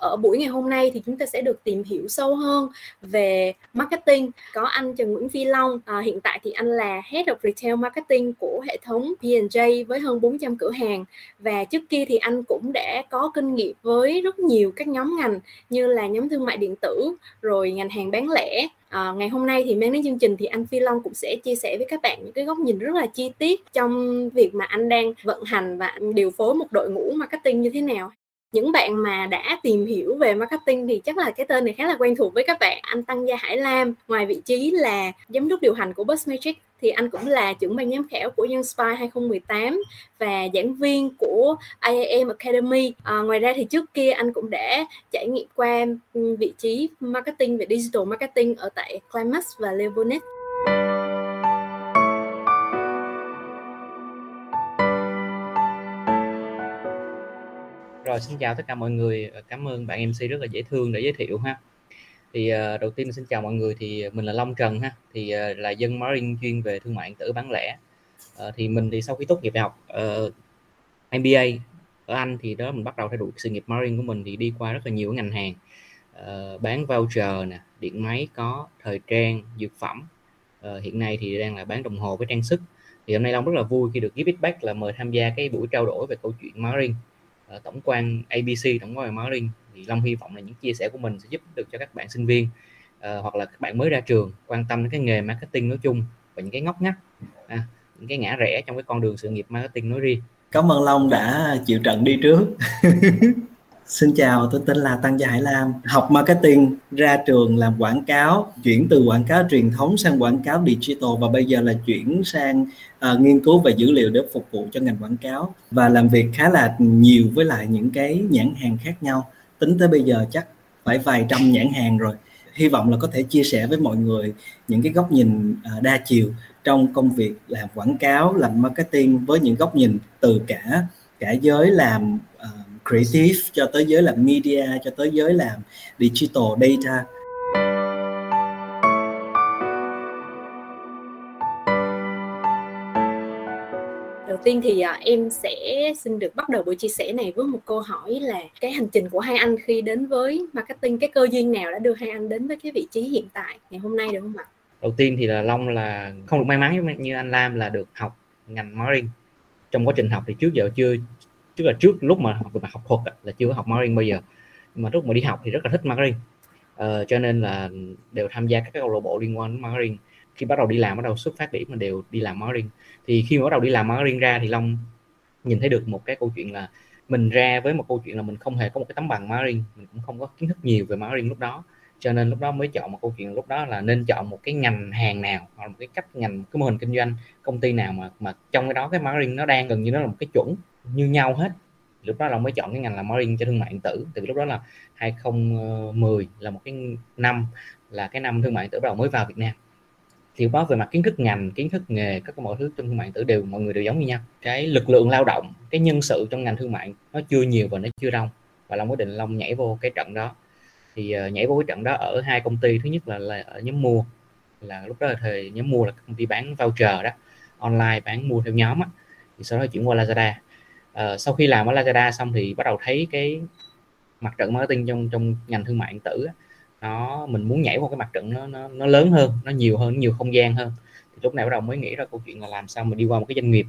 ở buổi ngày hôm nay thì chúng ta sẽ được tìm hiểu sâu hơn về marketing. Có anh Trần Nguyễn Phi Long à, hiện tại thì anh là Head of Retail Marketing của hệ thống P&J với hơn 400 cửa hàng. Và trước kia thì anh cũng đã có kinh nghiệm với rất nhiều các nhóm ngành như là nhóm thương mại điện tử rồi ngành hàng bán lẻ. À, ngày hôm nay thì mang đến chương trình thì anh Phi Long cũng sẽ chia sẻ với các bạn những cái góc nhìn rất là chi tiết trong việc mà anh đang vận hành và điều phối một đội ngũ marketing như thế nào những bạn mà đã tìm hiểu về marketing thì chắc là cái tên này khá là quen thuộc với các bạn anh Tăng Gia Hải Lam ngoài vị trí là giám đốc điều hành của Buzzmagic thì anh cũng là trưởng ban giám khảo của Young Spy 2018 và giảng viên của IAM Academy. À, ngoài ra thì trước kia anh cũng đã trải nghiệm qua ừ, vị trí marketing về digital marketing ở tại Climax và Levonet. Rồi xin chào tất cả mọi người, ờ, cảm ơn bạn MC rất là dễ thương để giới thiệu ha. Thì uh, đầu tiên xin chào mọi người thì ờ, mình là Long Trần ha, thì uh, là dân marketing chuyên về thương mại điện tử bán lẻ. Uh, thì mình thì sau khi tốt nghiệp đại học uh, MBA ở Anh thì đó mình bắt đầu thay đổi sự nghiệp marketing của mình thì đi qua rất là nhiều ngành hàng uh, bán voucher nè, điện máy có, thời trang, dược phẩm. Uh, hiện nay thì đang là bán đồng hồ với trang sức. Thì hôm nay Long rất là vui khi được give feedback là mời tham gia cái buổi trao đổi về câu chuyện marketing uh, tổng quan ABC tổng quan marketing. Thì Long hy vọng là những chia sẻ của mình sẽ giúp được cho các bạn sinh viên uh, hoặc là các bạn mới ra trường quan tâm đến cái nghề marketing nói chung và những cái ngóc ngách à, những cái ngã rẽ trong cái con đường sự nghiệp marketing nói riêng. Cảm ơn Long đã chịu trận đi trước. Xin chào, tôi tên là Tăng Gia Hải Lam. Học marketing, ra trường làm quảng cáo, chuyển từ quảng cáo truyền thống sang quảng cáo digital và bây giờ là chuyển sang uh, nghiên cứu về dữ liệu để phục vụ cho ngành quảng cáo và làm việc khá là nhiều với lại những cái nhãn hàng khác nhau. Tính tới bây giờ chắc phải vài trăm nhãn hàng rồi. Hy vọng là có thể chia sẻ với mọi người những cái góc nhìn uh, đa chiều trong công việc làm quảng cáo, làm marketing với những góc nhìn từ cả cả giới làm creative cho tới giới làm media cho tới giới làm digital data đầu tiên thì à, em sẽ xin được bắt đầu buổi chia sẻ này với một câu hỏi là cái hành trình của hai anh khi đến với marketing cái cơ duyên nào đã đưa hai anh đến với cái vị trí hiện tại ngày hôm nay được không ạ? Đầu tiên thì là Long là không được may mắn như anh Lam là được học ngành marketing trong quá trình học thì trước giờ chưa tức là trước lúc mà học về mặt học thuật là chưa có học marketing bao giờ. Nhưng mà lúc mà đi học thì rất là thích marketing. Uh, cho nên là đều tham gia các câu lạc bộ liên quan đến marketing. Khi bắt đầu đi làm bắt đầu xuất phát điểm mà đều đi làm marketing. Thì khi mà bắt đầu đi làm marketing ra thì long nhìn thấy được một cái câu chuyện là mình ra với một câu chuyện là mình không hề có một cái tấm bằng marketing. Mình cũng không có kiến thức nhiều về marketing lúc đó. Cho nên lúc đó mới chọn một câu chuyện lúc đó là nên chọn một cái ngành hàng nào hoặc là một cái cách ngành cái mô hình kinh doanh công ty nào mà mà trong cái đó cái marketing nó đang gần như nó là một cái chuẩn như nhau hết. Lúc đó là mới chọn cái ngành là marketing cho thương mại điện tử. Từ lúc đó là 2010 là một cái năm là cái năm thương mại điện tử bắt đầu mới vào Việt Nam. Thì đó về mặt kiến thức ngành kiến thức nghề các cái mọi thứ trong thương mại điện tử đều mọi người đều giống như nhau. Cái lực lượng lao động cái nhân sự trong ngành thương mại nó chưa nhiều và nó chưa đông. Và long quyết định long nhảy vô cái trận đó. Thì uh, nhảy vô cái trận đó ở hai công ty. Thứ nhất là, là ở nhóm mua. Là lúc đó là thời nhóm mua là công ty bán voucher đó. Online bán mua theo nhóm á. Thì sau đó chuyển qua Lazada uh, sau khi làm ở Lazada xong thì bắt đầu thấy cái mặt trận marketing trong trong ngành thương mại điện tử nó mình muốn nhảy qua cái mặt trận nó nó, nó lớn hơn nó nhiều hơn nhiều không gian hơn. Thì lúc này bắt đầu mới nghĩ ra câu chuyện là làm sao mà đi qua một cái doanh nghiệp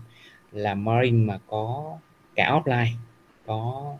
làm marketing mà có cả offline có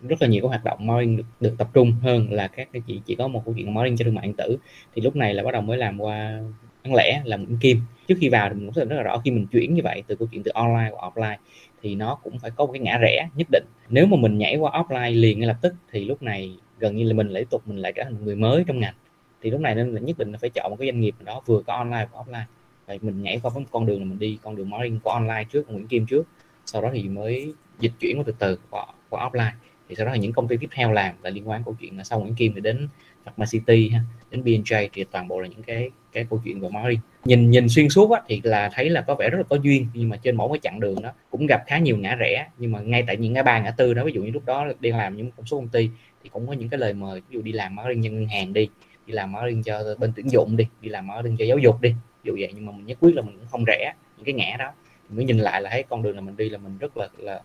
rất là nhiều cái hoạt động marketing được, được tập trung hơn là các cái chỉ chỉ có một câu chuyện marketing cho thương mại điện tử. Thì lúc này là bắt đầu mới làm qua bán lẻ làm Kim. Trước khi vào thì mình cũng rất là rõ khi mình chuyển như vậy từ câu chuyện từ online qua offline thì nó cũng phải có một cái ngã rẽ nhất định. Nếu mà mình nhảy qua offline liền ngay lập tức thì lúc này gần như là mình lại tiếp tục mình lại trở thành người mới trong ngành. Thì lúc này nên là nhất định là phải chọn một cái doanh nghiệp đó vừa có online và offline. Vậy mình nhảy qua với một con đường là mình đi con đường marketing của online trước Nguyễn Kim trước. Sau đó thì mới dịch chuyển qua từ từ qua, qua offline thì sau đó là những công ty tiếp theo làm là liên quan câu chuyện là sau Nguyễn Kim thì đến Pharma City ha đến BNJ thì toàn bộ là những cái cái câu chuyện về marketing nhìn nhìn xuyên suốt á, thì là thấy là có vẻ rất là có duyên nhưng mà trên mỗi cái chặng đường đó cũng gặp khá nhiều ngã rẽ. Nhưng mà ngay tại những ngã ba ngã tư đó ví dụ như lúc đó đi làm những một số công ty thì cũng có những cái lời mời ví dụ đi làm marketing nhân ngân hàng đi đi làm marketing cho bên tuyển dụng đi đi làm marketing cho giáo dục đi ví dụ vậy nhưng mà mình nhất quyết là mình cũng không rẻ những cái ngã đó. Mình mới nhìn lại là thấy con đường là mình đi là mình rất là là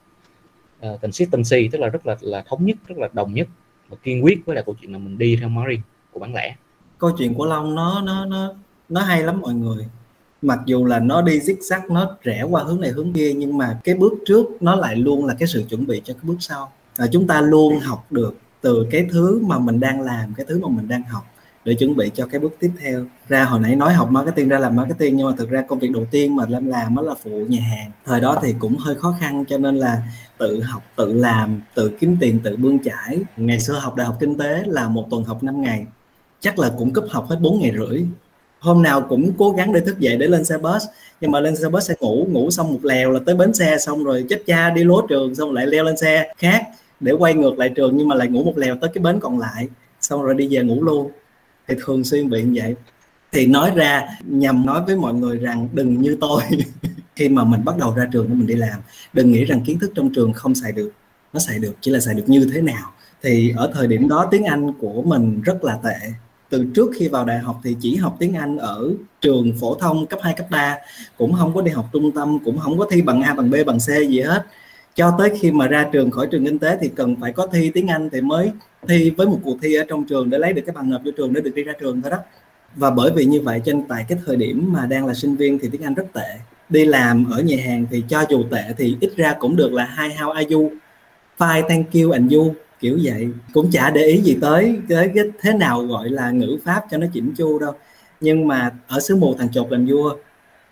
uh, consistency tức là rất là là thống nhất rất là đồng nhất và kiên quyết với lại câu chuyện là mình đi theo margin của bán lẻ. Câu chuyện của Long nó nó nó nó hay lắm mọi người. Mặc dù là nó đi zigzag nó rẽ qua hướng này hướng kia nhưng mà cái bước trước nó lại luôn là cái sự chuẩn bị cho cái bước sau. À, chúng ta luôn học được từ cái thứ mà mình đang làm cái thứ mà mình đang học để chuẩn bị cho cái bước tiếp theo. Ra hồi nãy nói học marketing, ra làm marketing, nhưng mà thực ra công việc đầu tiên mà Lâm làm đó là phụ nhà hàng. Thời đó thì cũng hơi khó khăn, cho nên là tự học, tự làm, tự kiếm tiền, tự bươn chải. Ngày xưa học đại học kinh tế là một tuần học 5 ngày. Chắc là cũng cấp học hết 4 ngày rưỡi. Hôm nào cũng cố gắng để thức dậy để lên xe bus, nhưng mà lên xe bus sẽ ngủ ngủ xong một lèo là tới bến xe, xong rồi chết cha đi lố trường, xong lại leo lên xe khác để quay ngược lại trường, nhưng mà lại ngủ một lèo tới cái bến còn lại, xong rồi đi về ngủ luôn thì thường xuyên bị như vậy. Thì nói ra nhằm nói với mọi người rằng đừng như tôi. Khi mà mình bắt đầu ra trường để mình đi làm đừng nghĩ rằng kiến thức trong trường không xài được nó xài được chỉ là xài được như thế nào. Thì ở thời điểm đó tiếng Anh của mình rất là tệ. Từ trước khi vào đại học thì chỉ học tiếng Anh ở trường phổ thông cấp 2, cấp 3 cũng không có đi học trung tâm cũng không có thi bằng A bằng B bằng C gì hết cho tới khi mà ra trường, khỏi trường kinh tế thì cần phải có thi tiếng Anh thì mới thi với một cuộc thi ở trong trường để lấy được cái bằng nộp vô trường để được đi ra trường thôi đó. Và bởi vì như vậy, trên tại cái thời điểm mà đang là sinh viên thì tiếng Anh rất tệ. Đi làm ở nhà hàng thì cho dù tệ thì ít ra cũng được là hai how are you fine thank you and you, kiểu vậy. Cũng chả để ý gì tới tới cái thế nào gọi là ngữ pháp cho nó chỉnh chu đâu. Nhưng mà ở xứ mù thằng chột làm vua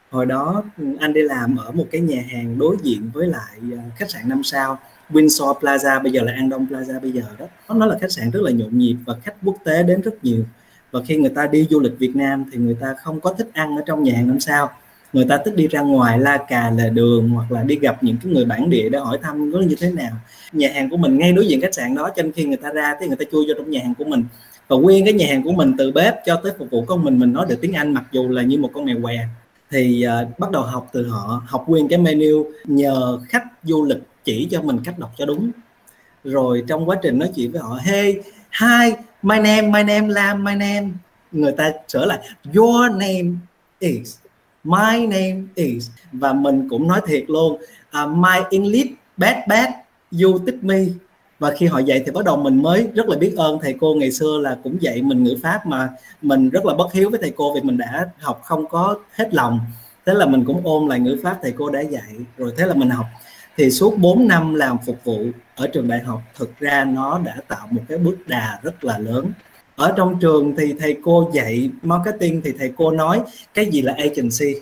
hồi đó ừ, anh đi làm ở một cái nhà hàng đối diện với lại ờ, khách sạn năm sao, Windsor Plaza, bây giờ là An Đông Plaza bây giờ đó. Nó là khách sạn rất là nhộn nhịp và khách quốc tế đến rất nhiều. Và khi người ta đi du lịch Việt Nam thì người ta không có thích ăn ở trong nhà hàng năm sao. Người ta thích đi ra ngoài la cà lề đường hoặc là đi gặp những cái người bản địa để hỏi thăm nó như thế nào. Nhà hàng của mình ngay đối diện khách sạn đó, cho nên khi người ta ra thì người ta chui vô trong nhà hàng của mình. Và nguyên cái nhà hàng của mình từ bếp cho tới phục vụ con mình mình nói được tiếng Anh mặc dù là như một con mèo què thì uh, bắt đầu học từ họ học nguyên cái menu nhờ khách du lịch chỉ cho mình cách đọc cho đúng. Rồi trong quá trình nói chuyện với họ hey hi my name my name Lam my name. Người ta trở lại your name is my name is. Và mình cũng nói thiệt luôn uh, my English bad bad you thích me và khi họ dạy thì bắt đầu mình mới rất là biết ơn thầy cô. Ngày xưa là cũng dạy mình ngữ pháp mà mình rất là bất hiếu với thầy cô vì mình đã học không có hết lòng. Thế là mình cũng ôm lại ngữ pháp thầy cô đã dạy, rồi thế là mình học. Thì suốt 4 năm làm phục vụ ở trường đại học, thực ra nó đã tạo một cái bước đà rất là lớn. Ở trong trường thì thầy cô dạy marketing thì thầy cô nói, cái gì là agency?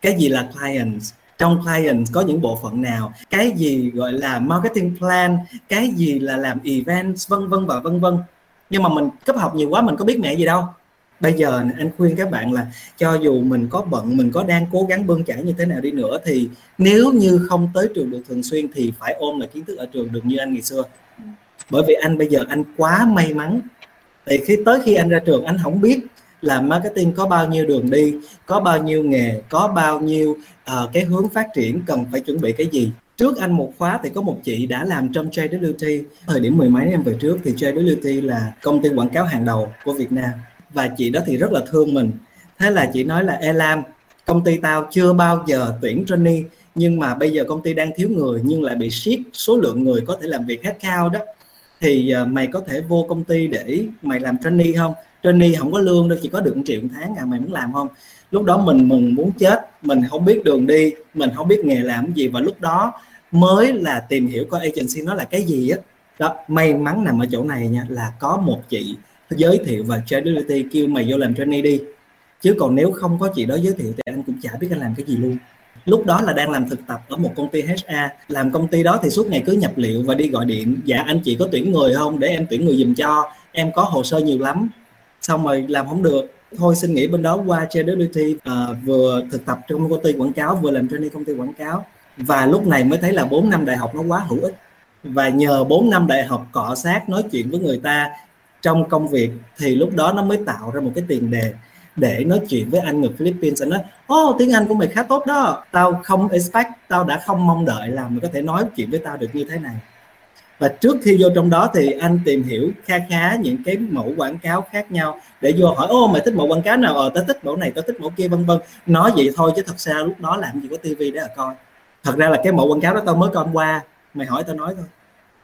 Cái gì là clients? Trong client có những bộ phận nào? Cái gì gọi là marketing plan? Cái gì là làm events? Vân vân và vân vân. Nhưng mà mình cấp học nhiều quá mình có biết mẹ gì đâu. Bây giờ anh khuyên các bạn là cho dù mình có bận mình có đang cố gắng bươn chải như thế nào đi nữa thì nếu như không tới trường được thường xuyên thì phải ôm lại kiến thức ở trường được như anh ngày xưa. Bởi vì anh bây giờ anh quá may mắn. Thì khi tới khi anh ra trường anh không biết là marketing có bao nhiêu đường đi có bao nhiêu nghề có bao nhiêu uh, cái hướng phát triển cần phải chuẩn bị cái gì. Trước anh một khóa thì có một chị đã làm trong JWT thời điểm mười mấy năm về trước thì JWT là công ty quảng cáo hàng đầu của Việt Nam. Và chị đó thì rất là thương mình. Thế là chị nói là Elam công ty tao chưa bao giờ tuyển trainee nhưng mà bây giờ công ty đang thiếu người nhưng lại bị siết số lượng người có thể làm việc hết cao đó. Thì ờ, mày có thể vô công ty để mày làm trainee không? Trainee không có lương đâu, chỉ có được một triệu một tháng à mày muốn làm không? Lúc đó mình mừng muốn chết, mình không biết đường đi, mình không biết nghề làm gì và lúc đó mới là tìm hiểu coi agency nó là cái gì á. Đó, may mắn nằm ở chỗ này nha, là có một chị giới thiệu và ChatGPT kêu mày vô làm trainee đi. Chứ còn nếu không có chị đó giới thiệu thì anh cũng chả biết anh làm cái gì luôn. Lúc đó là đang làm thực tập ở một công ty HR làm công ty đó thì suốt ngày cứ nhập liệu và đi gọi điện. Dạ anh chị có tuyển người không? Để em tuyển người dùm cho. Em có hồ sơ nhiều lắm xong rồi làm không được. Thôi xin nghỉ bên đó qua JWT uh, à, vừa thực tập trong công ty quảng cáo vừa làm trainee công ty quảng cáo. Và lúc này mới thấy là 4 năm đại học nó quá hữu ích. Và nhờ 4 năm đại học cọ sát nói chuyện với người ta trong công việc thì lúc đó nó mới tạo ra một cái tiền đề để nói chuyện với anh người Philippines. Anh nói ô oh, tiếng Anh của mày khá tốt đó. Tao không expect tao đã không mong đợi là mày có thể nói chuyện với tao được như thế này và trước khi vô trong đó thì anh tìm hiểu kha khá những cái mẫu quảng cáo khác nhau để vô hỏi ô mày thích mẫu quảng cáo nào? Ờ tao thích mẫu này tao thích mẫu kia vân vân. Nói vậy thôi chứ thật ra lúc đó làm gì có tivi để là coi. Thật ra là cái mẫu quảng cáo đó tao mới coi hôm qua. Mày hỏi tao nói thôi.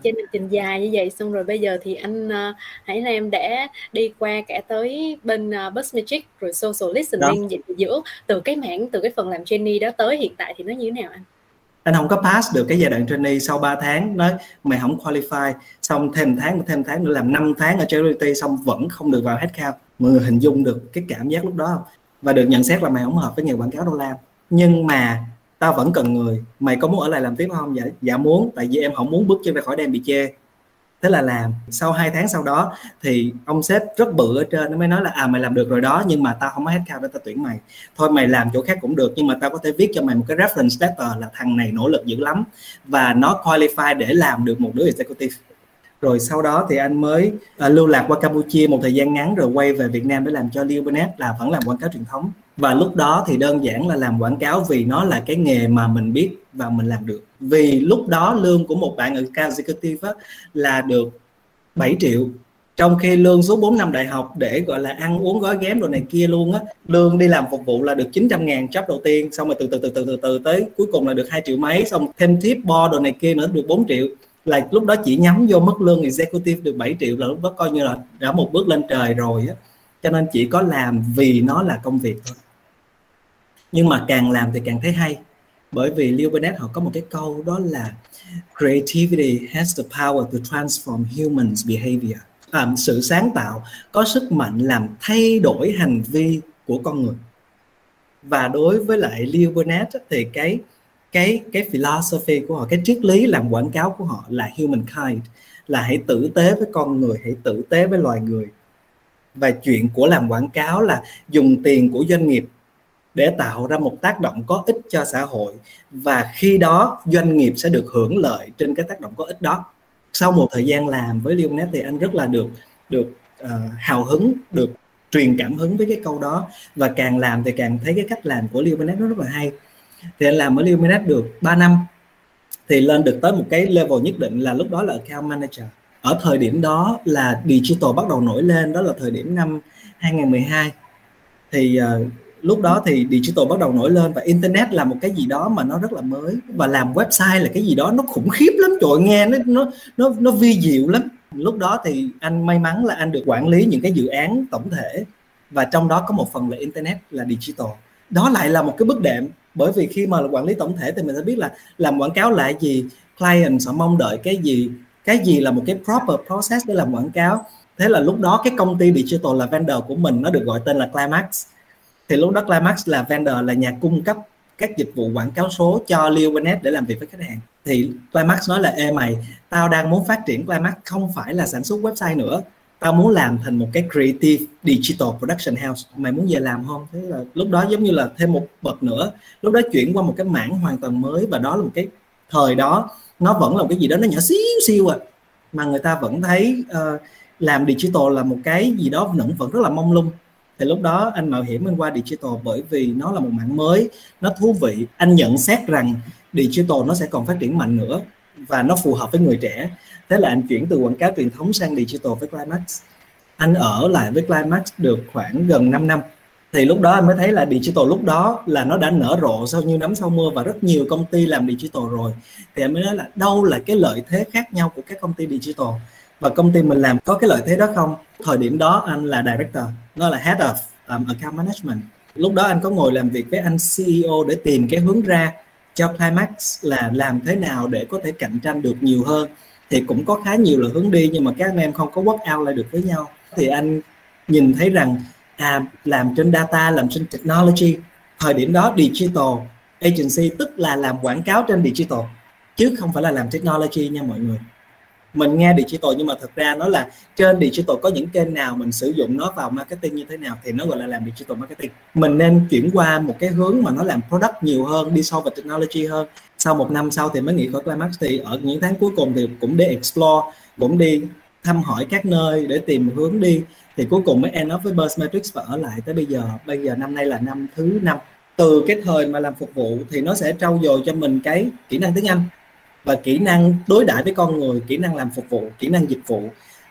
Trên hành trình dài như vậy xong rồi bây giờ thì anh uh, hãy là em đã đi qua cả tới bên uh, Bus Magic rồi social listening vậy giữa từ cái mảng từ cái phần làm trainee đó tới hiện tại thì nó như thế nào anh anh không có pass được cái giai đoạn trainee sau 3 tháng, nói mày không qualify. Xong thêm tháng thêm tháng nữa, làm 5 tháng ở charity, xong vẫn không được vào headcount mọi người hình dung được cái cảm giác lúc đó không? Và được nhận xét là mày không hợp với nghề quảng cáo đô la nhưng mà tao vẫn cần người. Mày có muốn ở lại làm tiếp không? Dạ dạ muốn, tại vì em không muốn bước chân ra khỏi đêm bị chê thế là làm. Sau 2 tháng sau đó thì ông sếp rất bự ở trên nó mới nói là à mày làm được rồi đó nhưng mà tao không có hết cao để tao tuyển mày. Thôi mày làm chỗ khác cũng được nhưng mà tao có thể viết cho mày một cái reference letter là thằng này nỗ lực dữ lắm và nó qualify để làm được một đứa executive. Rồi sau đó thì anh mới uh, lưu lạc qua Campuchia một thời gian ngắn rồi quay về Việt Nam để làm cho Leo Burnett là vẫn làm quảng cáo truyền thống và lúc đó thì đơn giản là làm quảng cáo vì nó là cái nghề mà mình biết và mình làm được. Vì lúc đó lương của một bạn ở cao executive á, là được 7 triệu. Trong khi lương số 4 năm đại học để gọi là ăn uống gói ghém đồ này kia luôn á lương đi làm phục vụ là được 900 ngàn job đầu tiên xong rồi từ từ từ từ từ từ tới cuối cùng là được hai triệu mấy xong thêm tip bo đồ này kia nữa được 4 triệu. Là lúc đó chỉ nhắm vô mức lương executive được 7 triệu là lúc đó coi như là đã một bước lên trời rồi á cho nên chỉ có làm vì nó là công việc thôi. Nhưng mà càng làm thì càng thấy hay. Bởi vì Leo Burnett họ có một cái câu đó là creativity has the power to transform humans behavior. À, sự sáng tạo có sức mạnh làm thay đổi hành vi của con người. Và đối với lại Leo Burnett thì cái cái cái philosophy của họ cái triết lý làm quảng cáo của họ là humankind. Là hãy tử tế với con người hãy tử tế với loài người và chuyện của làm quảng cáo là dùng tiền của doanh nghiệp để tạo ra một tác động có ích cho xã hội. Và khi đó doanh nghiệp sẽ được hưởng lợi trên cái tác động có ích đó. Sau một thời gian làm với Leonet thì anh rất là được được uh, hào hứng được truyền cảm hứng với cái câu đó. Và càng làm thì càng thấy cái cách làm của Leonet nó rất là hay. Thì anh làm ở Leonet được 3 năm thì lên được tới một cái level nhất định là lúc đó là account manager ở thời điểm đó là digital bắt đầu nổi lên đó là thời điểm năm 2012 thì uh, lúc đó thì digital bắt đầu nổi lên và internet là một cái gì đó mà nó rất là mới. Và làm website là cái gì đó nó khủng khiếp lắm. Trời nghe nó nó nó nó vi diệu lắm. Lúc đó thì anh may mắn là anh được quản lý những cái dự án tổng thể và trong đó có một phần là internet là digital. Đó lại là một cái bước đệm bởi vì khi mà quản lý tổng thể thì mình sẽ biết là làm quảng cáo là gì client họ mong đợi cái gì cái gì là một cái proper process để làm quảng cáo? Thế là lúc đó cái công ty digital là vendor của mình, nó được gọi tên là climax. Thì lúc đó Climax là vendor, là nhà cung cấp các dịch vụ quảng cáo số cho Leonet để làm việc với khách hàng. Thì Climax nói là, ê mày, tao đang muốn phát triển Climax, không phải là sản xuất website nữa. Tao muốn làm thành một cái creative digital production house. Mày muốn về làm không? Thế là lúc đó giống như là thêm một bậc nữa. Lúc đó chuyển qua một cái mảng hoàn toàn mới và đó là một cái thời đó nó vẫn là một cái gì đó nó nhỏ xíu xíu à. Mà người ta vẫn thấy uh, làm digital là một cái gì đó vẫn vẫn rất là mông lung. Thì lúc đó anh mạo hiểm anh qua digital bởi vì nó là một mạng mới nó thú vị. Anh nhận xét rằng digital nó sẽ còn phát triển mạnh nữa và nó phù hợp với người trẻ. Thế là anh chuyển từ quảng cáo truyền thống sang digital với Climax. Anh ở lại với Climax được khoảng gần 5 năm thì lúc đó anh mới thấy là digital lúc đó là nó đã nở rộ sau như nấm sau mưa và rất nhiều công ty làm digital rồi. Thì anh mới nói là đâu là cái lợi thế khác nhau của các công ty digital? Và công ty mình làm có cái lợi thế đó không? Thời điểm đó anh là director nó là head of um, account management. Lúc đó anh có ngồi làm việc với anh CEO để tìm cái hướng ra cho Climax là làm thế nào để có thể cạnh tranh được nhiều hơn. Thì cũng có khá nhiều là hướng đi nhưng mà các anh em không có work out lại được với nhau. Thì anh nhìn thấy rằng à làm trên data, làm trên technology. Thời điểm đó digital agency tức là làm quảng cáo trên digital, chứ không phải là làm technology nha mọi người. Mình nghe digital nhưng mà thực ra nó là trên digital có những kênh nào mình sử dụng nó vào marketing như thế nào thì nó gọi là làm digital marketing. Mình nên chuyển qua một cái hướng mà nó làm product nhiều hơn, đi sâu vào technology hơn. Sau một năm sau thì mới nghĩ khỏi climax, thì ở những tháng cuối cùng thì cũng đi explore, cũng đi thăm hỏi các nơi để tìm hướng đi thì cuối cùng mới end up với Burst Matrix và ở lại tới bây giờ. Bây giờ năm nay là năm thứ năm. Từ cái thời mà làm phục vụ thì nó sẽ trau dồi cho mình cái kỹ năng tiếng Anh và kỹ năng đối đãi với con người, kỹ năng làm phục vụ, kỹ năng dịch vụ.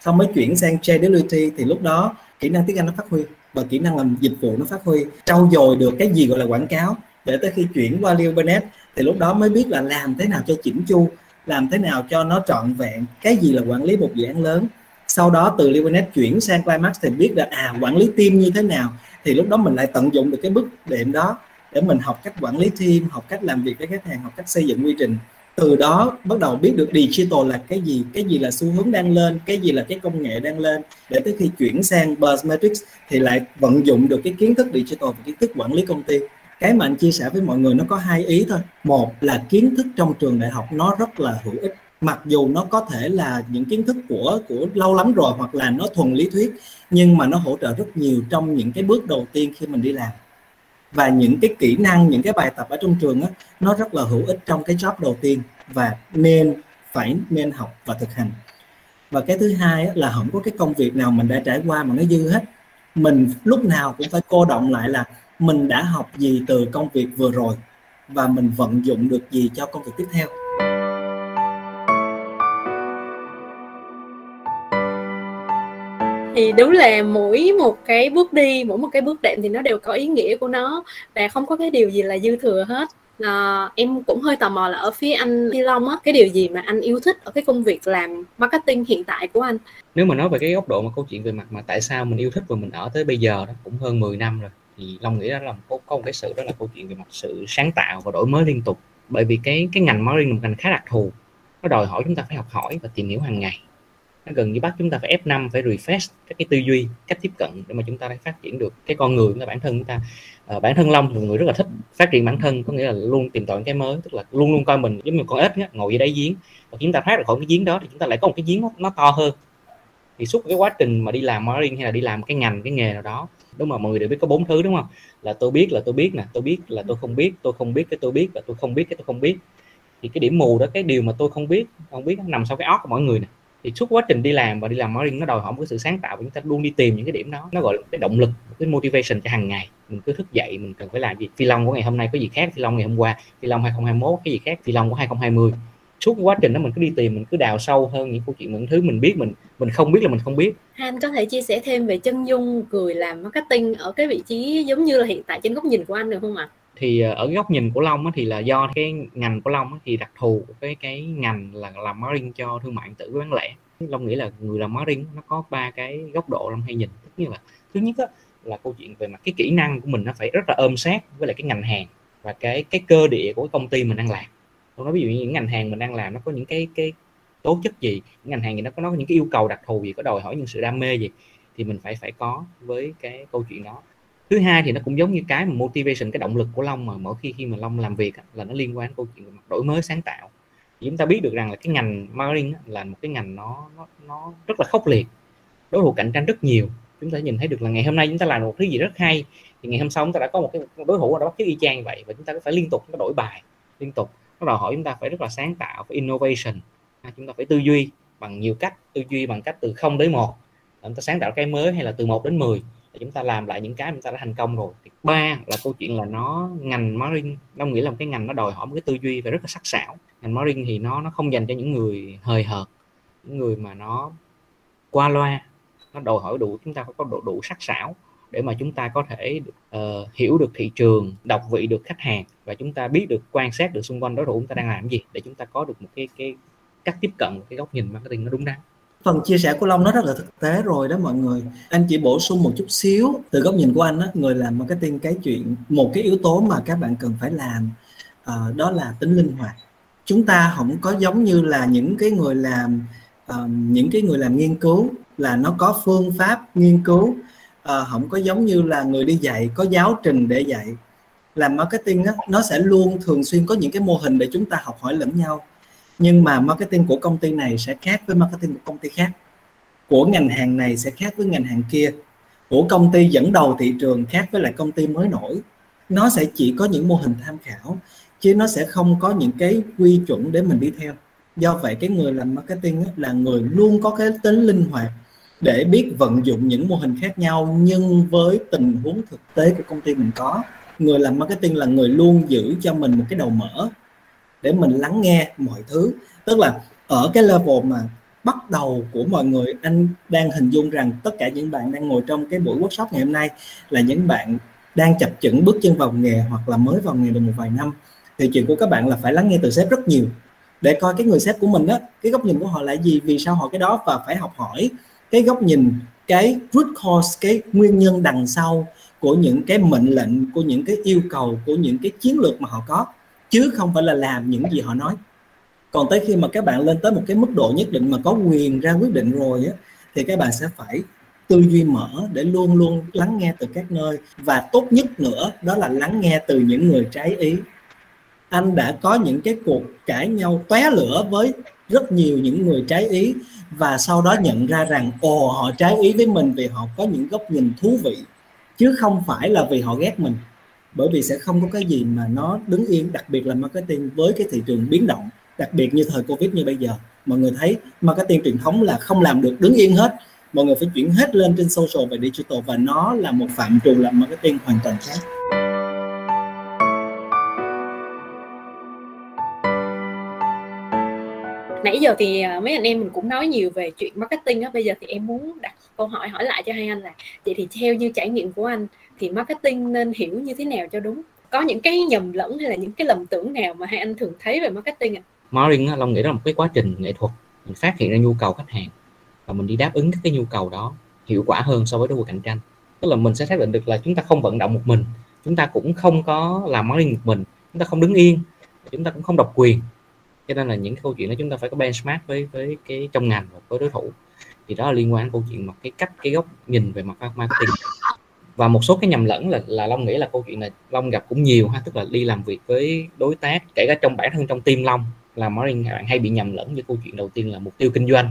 Xong mới chuyển sang tradeability thì lúc đó kỹ năng tiếng anh nó phát huy và kỹ năng làm dịch vụ nó phát huy, trau dồi được cái gì gọi là quảng cáo để tới khi chuyển qua Leo Burnett thì lúc đó mới biết là làm thế nào cho chỉnh chu, làm thế nào cho nó trọn vẹn, cái gì là quản lý một dự án lớn sau đó từ Livanet chuyển sang Climax thì biết là à quản lý team như thế nào. Thì lúc đó mình lại tận dụng được cái bước đệm đó để mình học cách quản lý team, học cách làm việc với khách hàng, học cách xây dựng quy trình. Từ đó bắt đầu biết được digital là cái gì cái gì là xu hướng đang lên, cái gì là cái công nghệ đang lên. Để tới khi chuyển sang Buzz Matrix thì lại vận dụng được cái kiến thức digital và kiến thức quản lý công ty. Cái mà anh chia sẻ với mọi người nó có hai ý thôi. Một là kiến thức trong trường đại học nó rất là hữu ích mặc dù nó có thể là những kiến thức của của lâu lắm rồi hoặc là nó thuần lý thuyết, nhưng mà nó hỗ trợ rất nhiều trong những cái bước đầu tiên khi mình đi làm. Và những cái kỹ năng, những cái bài tập ở trong trường á, nó rất là hữu ích trong cái job đầu tiên và nên phải nên học và thực hành. Và cái thứ hai là không có cái công việc nào mình đã trải qua mà nó dư hết. Mình lúc nào cũng phải cô động lại là mình đã học gì từ công việc vừa rồi và mình vận dụng được gì cho công việc tiếp theo. Thì đúng là mỗi một cái bước đi mỗi một cái bước đệm thì nó đều có ý nghĩa của nó và không có cái điều gì là dư thừa hết. À, em cũng hơi tò mò là ở phía anh Phi Long á cái điều gì mà anh yêu thích ở cái công việc làm marketing hiện tại của anh? Nếu mà nói về cái góc độ mà câu chuyện về mặt mà tại sao mình yêu thích và mình ở tới bây giờ đó cũng hơn 10 năm rồi thì Long nghĩ đó là có, có một cái sự đó là câu chuyện về mặt sự sáng tạo và đổi mới liên tục. Bởi vì cái cái ngành marketing là một ngành khá đặc thù nó đòi hỏi chúng ta phải học hỏi và tìm hiểu hàng ngày nó gần như bắt chúng ta phải F5 phải refresh các cái tư duy cách tiếp cận để mà chúng ta phát triển được cái con người cái bản thân chúng ta. À, bản thân Long một người rất là thích phát triển bản thân có nghĩa là luôn tìm tòi cái mới tức là luôn luôn coi mình giống như con ếch nhá ngồi dưới đáy giếng. Và chúng ta thoát được khỏi cái giếng đó thì chúng ta lại có một cái giếng nó, nó to hơn. Thì suốt cái quá trình mà đi làm marketing hay là đi làm cái ngành cái nghề nào đó đúng mà mọi người đều biết có bốn thứ đúng không? Là tôi biết là tôi biết nè tôi biết là tôi không biết tôi không biết cái tôi biết và tôi không biết cái tôi không biết. Thì cái điểm mù đó cái điều mà tôi không biết không biết nằm sau cái óc của mọi người nè thì suốt quá trình đi làm và đi làm marketing, nó đòi hỏi một cái sự sáng tạo và chúng ta luôn đi tìm những cái điểm đó. Nó gọi là cái động lực cái motivation cho hàng ngày. Mình cứ thức dậy, mình cần phải làm gì? Phi long của ngày hôm nay có gì khác? Phi long ngày hôm qua, phi long 2021 cái gì khác? Phi long của 2020 suốt quá trình đó mình cứ đi tìm, mình cứ đào sâu hơn những câu chuyện, những thứ mình biết, mình mình không biết là mình không biết. Han có thể chia sẻ thêm về chân dung người làm marketing ở cái vị trí giống như là hiện tại trên góc nhìn của anh được không ạ? À? Thì ờ, ở góc nhìn của Long thì là do cái ngành của Long thì đặc thù cái cái ngành là làm marketing cho thương mại điện tử bán lẻ. Long nghĩ là người làm marketing nó có ba cái góc độ long hay nhìn. Tức như là thứ nhất đó, là câu chuyện về mặt cái kỹ năng của mình nó phải rất là ôm sát với lại cái ngành hàng và cái cái cơ địa của công ty mình đang làm. Tôi nói ví dụ như những ngành hàng mình đang làm nó có những cái cái tố chất gì những ngành hàng gì nó có nó những cái yêu cầu đặc thù gì có đòi hỏi những sự đam mê gì thì mình phải phải có với cái câu chuyện đó thứ hai thì nó cũng giống như cái mà motivation, cái động lực của long mà mỗi khi khi mà long làm việc là nó liên quan đến câu chuyện đổi mới, sáng tạo. Thì chúng ta biết được rằng là cái ngành marketing là một cái ngành nó nó nó rất là khốc liệt, đối thủ cạnh tranh rất nhiều. Chúng ta nhìn thấy được là ngày hôm nay chúng ta làm một thứ gì rất hay, thì ngày hôm sau chúng ta đã có một cái đối thủ đã đó bắt chước y chang vậy và chúng ta phải liên tục, chúng ta đổi bài liên tục. Nó đòi hỏi chúng ta phải rất là sáng tạo, phải innovation à, chúng ta phải tư duy bằng nhiều cách, tư duy bằng cách từ 0 đến 1 chúng ta sáng tạo cái mới hay là từ 1 đến 10 để chúng ta làm lại những cái chúng ta đã thành công rồi. Ba là câu chuyện là nó ngành marketing nó nghĩa là một cái ngành nó đòi hỏi một cái tư duy và rất là sắc sảo. Ngành marketing thì nó nó không dành cho những người hời hợt những người mà nó qua loa nó đòi hỏi đủ chúng ta phải có độ đủ sắc sảo để mà chúng ta có thể uh, hiểu được thị trường đọc vị được khách hàng và chúng ta biết được quan sát được xung quanh đối thủ chúng ta đang làm gì để chúng ta có được một cái cái cách tiếp cận một cái góc nhìn marketing nó đúng đắn phần chia sẻ của long nó rất là thực tế rồi đó mọi người. Anh chỉ bổ sung một chút xíu từ góc nhìn của anh đó người làm marketing cái chuyện một cái yếu tố mà các bạn cần phải làm uh, đó là tính linh hoạt. Chúng ta không có giống như là những cái người làm uh, những cái người làm nghiên cứu là nó có phương pháp nghiên cứu uh, không có giống như là người đi dạy có giáo trình để dạy. Làm marketing á, nó sẽ luôn thường xuyên có những cái mô hình để chúng ta học hỏi lẫn nhau nhưng mà marketing của công ty này sẽ khác với marketing của công ty khác. Của ngành hàng này sẽ khác với ngành hàng kia. Của công ty dẫn đầu thị trường khác với lại công ty mới nổi. Nó sẽ chỉ có những mô hình tham khảo, chứ nó sẽ không có những cái quy chuẩn để mình đi theo. Do vậy cái người làm marketing là người luôn có cái tính linh hoạt để biết vận dụng những mô hình khác nhau, nhưng với tình huống thực tế của công ty mình có. Người làm marketing là người luôn giữ cho mình một cái đầu mở để mình lắng nghe mọi thứ. Tức là ở cái level mà bắt đầu của mọi người, anh đang hình dung rằng tất cả những bạn đang ngồi trong cái buổi workshop ngày hôm nay là những bạn đang chập chững bước chân vào nghề hoặc là mới vào nghề được một vài năm. Thì chuyện của các bạn là phải lắng nghe từ sếp rất nhiều để coi cái người sếp của mình á, cái góc nhìn của họ là gì, vì sao họ cái đó, và phải học hỏi cái góc nhìn, cái root cause, cái nguyên nhân đằng sau của những cái mệnh lệnh, của những cái yêu cầu, của những cái chiến lược mà họ có chứ không phải là làm những gì họ nói. Còn tới khi mà các bạn lên tới một cái mức độ nhất định mà có quyền ra quyết định rồi á, thì các bạn sẽ phải tư duy mở để luôn luôn lắng nghe từ các nơi. Và tốt nhất nữa, đó là lắng nghe từ những người trái ý. Anh đã có những cái cuộc cãi nhau tóe lửa với rất nhiều những người trái ý và sau đó nhận ra rằng, ồ, họ trái ý với mình vì họ có những góc nhìn thú vị, chứ không phải là vì họ ghét mình bởi vì sẽ không có cái gì mà nó đứng yên, đặc biệt là marketing với cái thị trường biến động, đặc biệt như thời covid như bây giờ. Mọi người thấy marketing truyền thống là không làm được, đứng yên hết. Mọi người phải chuyển hết lên trên social và digital và nó là một phạm trù làm marketing hoàn toàn khác. Nãy giờ thì à, mấy anh em mình cũng nói nhiều về chuyện marketing á. Bây giờ thì em muốn đặt câu hỏi hỏi lại cho hai anh là, vậy thì theo như trải nghiệm của anh thì marketing nên hiểu như thế nào cho đúng? Có những cái nhầm lẫn hay là những cái lầm tưởng nào mà hai anh thường thấy về marketing ạ? À? Marketing Long nghĩ đó là một cái quá trình nghệ thuật. Mình phát hiện ra nhu cầu khách hàng và mình đi đáp ứng các cái nhu cầu đó hiệu quả hơn so với đối thủ cạnh tranh. Tức là mình sẽ xác định được là chúng ta không vận động một mình, chúng ta cũng không có làm marketing một mình, chúng ta không đứng yên, chúng ta cũng không độc quyền. Cho nên là những câu chuyện đó chúng ta phải có benchmark với với cái trong ngành và với đối thủ. Thì đó là liên quan đến câu chuyện mà cái cách, cái góc nhìn về mặt marketing và một số cái nhầm lẫn là là long nghĩ là câu chuyện này long gặp cũng nhiều ha, tức là đi làm việc với đối tác, kể cả trong bản thân trong team long, là marketing bạn hay bị nhầm lẫn với câu chuyện đầu tiên là mục tiêu kinh doanh.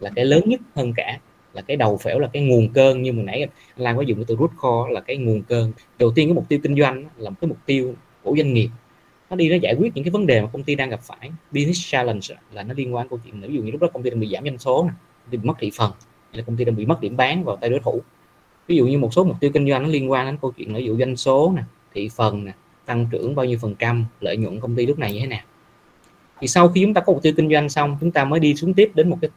Là cái lớn nhất hơn cả, là cái đầu phễu, là cái nguồn cơn như mình nãy anh Lan có dùng cái từ root core là cái nguồn cơn. Đầu tiên cái mục tiêu kinh doanh là một cái mục tiêu của doanh nghiệp. Nó đi nó giải quyết những cái vấn đề mà công ty đang gặp phải. Business challenge là nó liên quan câu chuyện ví dụ như lúc đó công ty đang bị giảm doanh số này bị mất thị phần, hay là công ty đang bị mất điểm bán vào tay đối thủ ví dụ như một số mục tiêu kinh doanh nó liên quan đến câu chuyện ví dụ doanh số nè, thị phần nè, tăng trưởng bao nhiêu phần trăm, lợi nhuận công ty lúc này như thế nào. Thì sau khi chúng ta có mục tiêu kinh doanh xong, chúng ta mới đi xuống tiếp đến một cái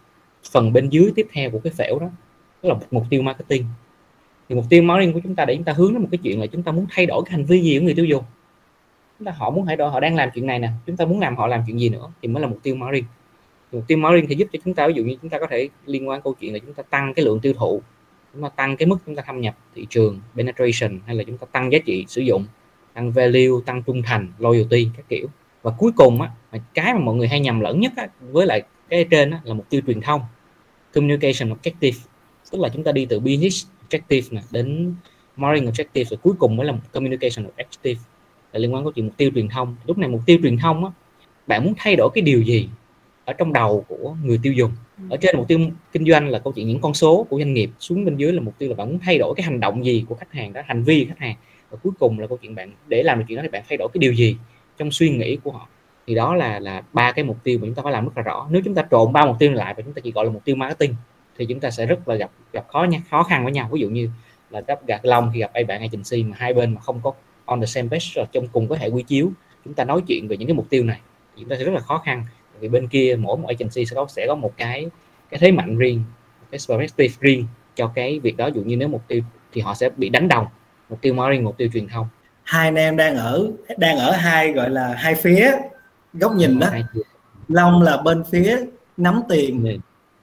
phần bên dưới tiếp theo của cái phễu đó đó là một mục tiêu marketing. Thì mục tiêu marketing của chúng ta để chúng ta hướng đến một cái chuyện là chúng ta muốn thay đổi cái hành vi gì của người tiêu dùng. Chúng ta, họ muốn thay đổi, họ đang làm chuyện này nè, chúng ta muốn làm họ làm chuyện gì nữa thì mới là mục tiêu marketing. Mục tiêu marketing thì giúp cho chúng ta, ví dụ như chúng ta có thể liên quan câu chuyện là chúng ta tăng cái lượng tiêu thụ chúng ta tăng cái mức chúng ta thâm nhập thị trường penetration hay là chúng ta tăng giá trị sử dụng tăng value tăng trung thành loyalty các kiểu. Và cuối cùng á cái mà mọi người hay nhầm lẫn nhất á, với lại cái trên á, là mục tiêu truyền thông communication objective. Tức là chúng ta đi từ business objective này đến marketing objective rồi cuối cùng mới là một communication objective. Là liên quan đến chuyện mục tiêu truyền thông. Lúc này mục tiêu truyền thông á, bạn muốn thay đổi cái điều gì? Ở trong đầu của người tiêu dùng. Ở trên mục tiêu kinh doanh là câu chuyện những con số của doanh nghiệp, xuống bên dưới là mục tiêu là bạn muốn thay đổi cái hành động gì của khách hàng đó, hành vi của khách hàng. Và cuối cùng là câu chuyện bạn, để làm được chuyện đó thì bạn thay đổi cái điều gì trong suy nghĩ của họ. Thì đó là là ba cái mục tiêu mà chúng ta phải làm rất là rõ. Nếu chúng ta trộn ba mục tiêu lại và chúng ta chỉ gọi là mục tiêu marketing, thì chúng ta sẽ rất là gặp gặp khó nha, khó khăn với nhau. Ví dụ như là gặp gạt long khi gặp ai bạn agency mà hai bên mà không có on the same page, rồi trong cùng cái hệ quy chiếu. Chúng ta nói chuyện về những cái mục tiêu này, thì chúng ta sẽ rất là khó khăn vì bên kia mỗi một agency sẽ có sẽ có một cái cái thế mạnh riêng cái perspective riêng cho cái việc đó. Dụ như nếu mục tiêu thì họ sẽ bị đánh đồng mục tiêu marketing mục tiêu truyền thông. Hai anh em đang ở đang ở hai gọi là hai phía góc nhìn đó. Long là bên phía nắm tiền ừ.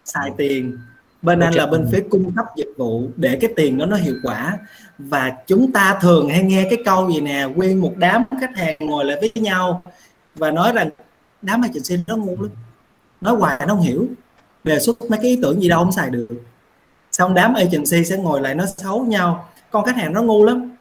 xài tiền. Bên anh là bên phía cung cấp dịch vụ để cái tiền đó nó hiệu quả. Và chúng ta thường hay nghe cái câu gì nè nguyên một đám khách hàng ngồi lại với nhau. Và nói rằng đám agency nó ngu lắm. Nói hoài nó không hiểu. Đề xuất mấy cái ý tưởng gì đâu không xài được. Xong đám agency sẽ ngồi lại nó xấu nhau. Con khách hàng nó ngu lắm.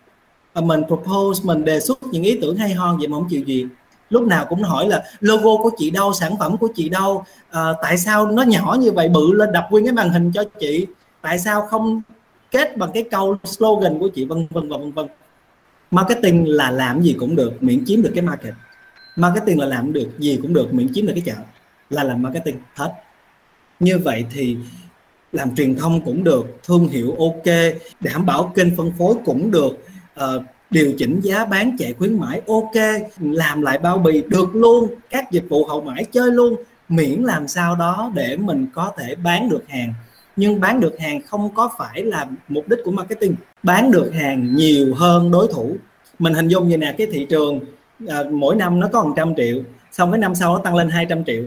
Và mình propose mình đề xuất những ý tưởng hay ho vậy mà không chịu gì. Lúc nào cũng hỏi là logo của chị đâu sản phẩm của chị đâu à, tại sao nó nhỏ như vậy bự lên đập nguyên cái màn hình cho chị. Tại sao không kết bằng cái câu slogan của chị vân vân vân vân. Marketing là làm gì cũng được miễn chiếm được cái market marketing là làm được gì cũng được miễn chiếm được cái chợ là làm marketing hết. Như vậy thì làm truyền thông cũng được thương hiệu ok đảm bảo kênh phân phối cũng được uh, điều chỉnh giá bán chạy khuyến mãi ok làm lại bao bì được luôn các dịch vụ hậu mãi chơi luôn miễn làm sao đó để mình có thể bán được hàng. Nhưng bán được hàng không có phải là mục đích của marketing. Bán được hàng nhiều hơn đối thủ. Mình hình dung như nè cái thị trường à, mỗi năm nó có 100 triệu xong cái năm sau nó tăng lên 200 triệu.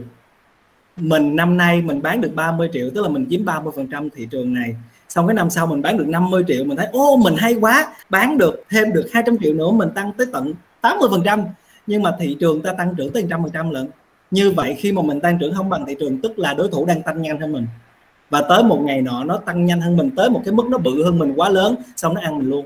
Mình năm nay mình bán được 30 triệu tức là mình chiếm 30 phần trăm thị trường này. Xong cái năm sau mình bán được 50 triệu mình thấy ô mình hay quá bán được thêm được 200 triệu nữa mình tăng tới tận 80 phần trăm. Nhưng mà thị trường ta tăng trưởng tới 100 phần trăm lận. Như vậy khi mà mình tăng trưởng không bằng thị trường tức là đối thủ đang tăng nhanh hơn mình. Và tới một ngày nọ nó tăng nhanh hơn mình tới một cái mức nó bự hơn mình quá lớn xong nó ăn mình luôn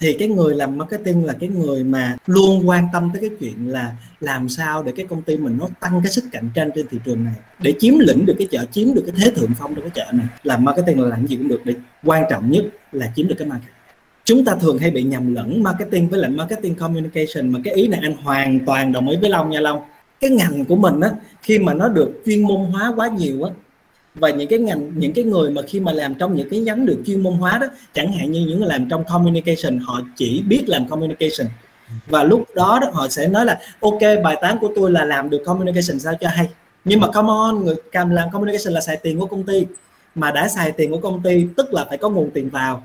thì cái người làm marketing là cái người mà luôn quan tâm tới cái chuyện là làm sao để cái công ty mình nó tăng cái sức cạnh tranh trên thị trường này, để chiếm lĩnh được cái chợ, chiếm được cái thế thượng phong trong cái chợ này. Làm marketing là làm gì cũng được, để quan trọng nhất là chiếm được cái market. Chúng ta thường hay bị nhầm lẫn marketing với lại marketing communication, mà cái ý này anh hoàn toàn đồng ý với long nha long. Cái ngành của mình á, khi mà nó được chuyên môn hóa quá nhiều á và những cái ngành những cái người mà khi mà làm trong những cái nhánh được chuyên môn hóa đó chẳng hạn như những người làm trong communication họ chỉ biết làm communication. Và lúc đó, đó họ sẽ nói là ok bài toán của tôi là làm được communication sao cho hay? Nhưng mà come on người cầm làm communication là xài tiền của công ty. Mà đã xài tiền của công ty tức là phải có nguồn tiền vào.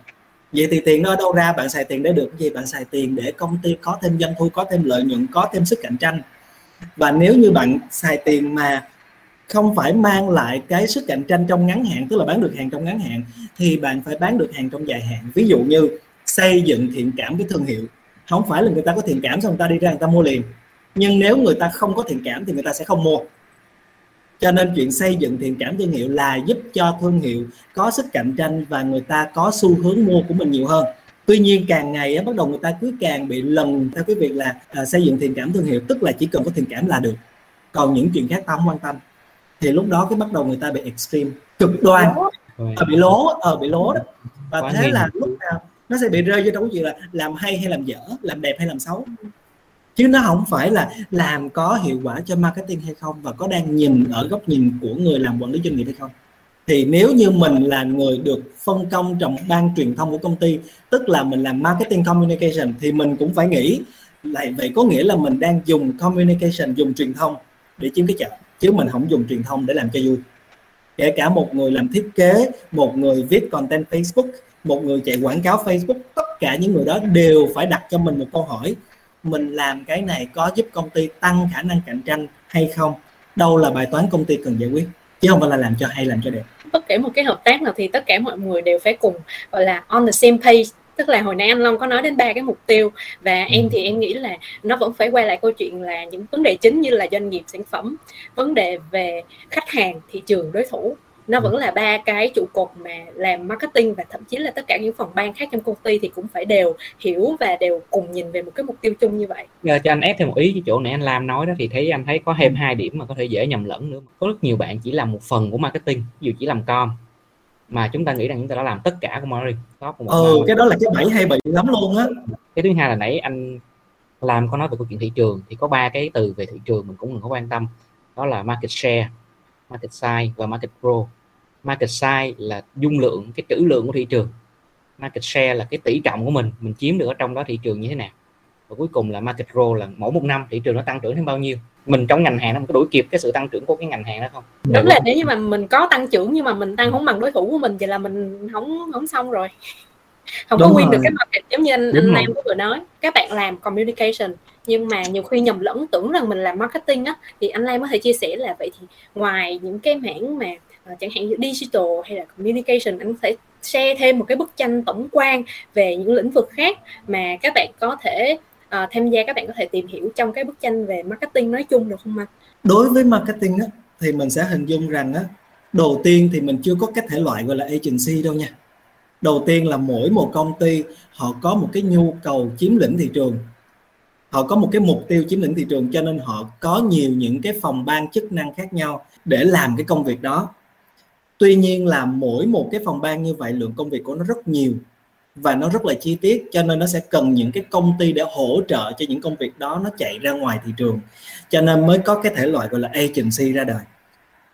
Vậy thì tiền nó ở đâu ra bạn xài tiền để được cái gì? Bạn xài tiền để công ty có thêm doanh thu có thêm lợi nhuận có thêm sức cạnh tranh. Và nếu như bạn xài tiền mà không phải mang lại cái sức cạnh tranh trong ngắn hạn tức là bán được hàng trong ngắn hạn thì bạn phải bán được hàng trong dài hạn. Ví dụ như xây dựng thiện cảm với thương hiệu. Không phải là người ta có thiện cảm xong người ta đi ra người ta mua liền. Nhưng nếu người ta không có thiện cảm thì người ta sẽ không mua. Cho nên chuyện xây dựng thiện cảm thương hiệu là giúp cho thương hiệu có sức cạnh tranh và người ta có xu hướng mua của mình nhiều hơn. Tuy nhiên càng ngày bắt đầu người ta cứ càng bị lần theo cái việc là à, xây dựng thiện cảm thương hiệu tức là chỉ cần có thiện cảm là được. Còn những chuyện khác ta không quan tâm thì lúc đó cái bắt đầu người ta bị extreme cực đoan. À, bị lố ờ bị lố đó. Và Quá thế là lúc nào nó sẽ bị rơi vô trong cái chuyện là làm hay hay làm dở làm đẹp hay làm xấu. Chứ nó không phải là làm có hiệu quả cho marketing hay không và có đang nhìn ở góc nhìn của người làm quản lý doanh nghiệp hay không. Thì nếu như mình là người được phân công trong ban truyền thông của công ty tức là mình làm marketing communication thì mình cũng phải nghĩ lại vậy có nghĩa là mình đang dùng communication dùng truyền thông để chiếm cái chợ chứ mình không dùng truyền thông để làm cho vui. Kể cả một người làm thiết kế, một người viết content Facebook, một người chạy quảng cáo Facebook, tất cả những người đó đều phải đặt cho mình một câu hỏi, mình làm cái này có giúp công ty tăng khả năng cạnh tranh hay không? Đâu là bài toán công ty cần giải quyết, chứ không phải là làm cho hay, làm cho đẹp. Bất kể một cái hợp tác nào thì tất cả mọi người đều phải cùng, gọi là, on the same page tức là hồi nãy anh Long có nói đến ba cái mục tiêu và ừ. em thì em nghĩ là nó vẫn phải quay lại câu chuyện là những vấn đề chính như là doanh nghiệp sản phẩm vấn đề về khách hàng thị trường đối thủ nó vẫn là ba cái trụ cột mà làm marketing và thậm chí là tất cả những phòng ban khác trong công ty thì cũng phải đều hiểu và đều cùng nhìn về một cái mục tiêu chung như vậy. Giờ cho anh ép thêm một ý cái chỗ này anh làm nói đó thì thấy anh thấy có thêm hai điểm mà có thể dễ nhầm lẫn nữa. Có rất nhiều bạn chỉ làm một phần của marketing, dụ chỉ làm com mà chúng ta nghĩ rằng chúng ta đã làm tất cả của. Top của ừ, cái đó là cái bẫy hay bị lắm luôn á. Cái thứ hai là nãy anh làm có nói về câu chuyện thị trường thì có ba cái từ về thị trường mình cũng đừng có quan tâm. Đó là market share market size và market grow market size là dung lượng cái trữ lượng của thị trường. Market share là cái tỷ trọng của mình mình chiếm được ở trong đó thị trường như thế nào. Và cuối cùng là market grow là mỗi một năm thị trường nó tăng trưởng thêm bao nhiêu mình trong ngành hàng nó có đuổi kịp cái sự tăng trưởng của cái ngành hàng đó không? Đúng là nếu như mà mình có tăng trưởng nhưng mà mình tăng không bằng đối thủ của mình vậy là mình không không xong rồi. Không đúng có nguyên được cái market giống như anh anh Nam vừa nói. Các bạn làm communication nhưng mà nhiều khi nhầm lẫn tưởng rằng mình làm marketing á thì anh Lam có thể chia sẻ là vậy thì ngoài những cái mảng mà uh, chẳng hạn như digital hay là communication anh có thể share thêm một cái bức tranh tổng quan về những lĩnh vực khác mà các bạn có thể uh, tham gia các bạn có thể tìm hiểu trong cái bức tranh về marketing nói chung được không anh? Đối với marketing á, thì mình sẽ hình dung rằng á, đầu tiên thì mình chưa có cái thể loại gọi là agency đâu nha. Đầu tiên là mỗi một công ty họ có một cái nhu cầu chiếm lĩnh thị trường. Họ có một cái mục tiêu chiếm lĩnh thị trường cho nên họ có nhiều những cái phòng ban chức năng khác nhau để làm cái công việc đó. Tuy nhiên là mỗi một cái phòng ban như vậy lượng công việc của nó rất nhiều và nó rất là chi tiết cho nên nó sẽ cần những cái công ty để hỗ trợ cho những công việc đó nó chạy ra ngoài thị trường. Cho nên mới có cái thể loại gọi là agency ra đời.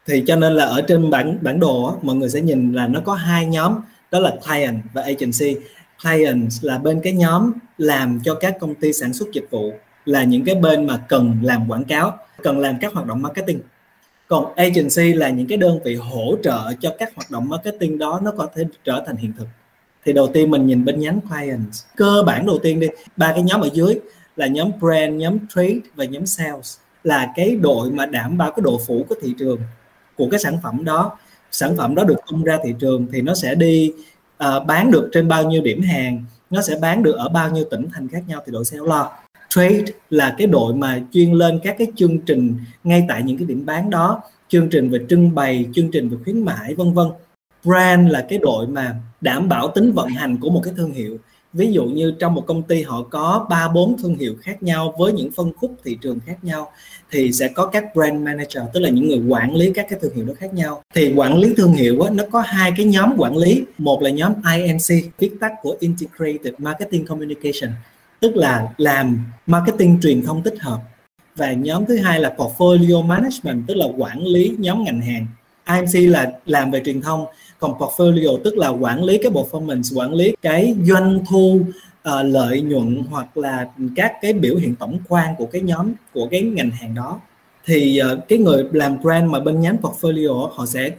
Thì cho nên là ở trên bản bản đồ á, mọi người sẽ nhìn là nó có hai nhóm đó là client và agency. Client là bên cái nhóm làm cho các công ty sản xuất dịch vụ là những cái bên mà cần làm quảng cáo cần làm các hoạt động marketing. Còn agency là những cái đơn vị hỗ trợ cho các hoạt động marketing đó nó có thể trở thành hiện thực thì đầu tiên mình nhìn bên nhánh client cơ bản đầu tiên đi ba cái nhóm ở dưới là nhóm brand nhóm trade và nhóm sales là cái đội mà đảm bảo cái độ phủ của thị trường của cái sản phẩm đó. Sản phẩm đó được tung ra thị trường thì nó sẽ đi uh, bán được trên bao nhiêu điểm hàng nó sẽ bán được ở bao nhiêu tỉnh thành khác nhau thì đội sale lo. Trade là cái đội mà chuyên lên các cái chương trình ngay tại những cái điểm bán đó chương trình về trưng bày chương trình về khuyến mãi vân vân. Brand là cái đội mà đảm bảo tính vận hành của một cái thương hiệu. Ví dụ như trong một công ty họ có ba bốn thương hiệu khác nhau với những phân khúc thị trường khác nhau thì sẽ có các brand manager tức là những người quản lý các cái thương hiệu đó khác nhau. Thì quản lý thương hiệu á, nó có hai cái nhóm quản lý. Một là nhóm IMC viết tắt của Integrated Marketing Communication tức là làm marketing truyền thông tích hợp. Và nhóm thứ hai là portfolio management tức là quản lý nhóm ngành hàng. IMC là làm về truyền thông còn portfolio tức là quản lý cái performance quản lý cái doanh thu uh, lợi nhuận hoặc là các cái biểu hiện tổng quan của cái nhóm của cái ngành hàng đó thì uh, cái người làm brand mà bên nhánh portfolio họ sẽ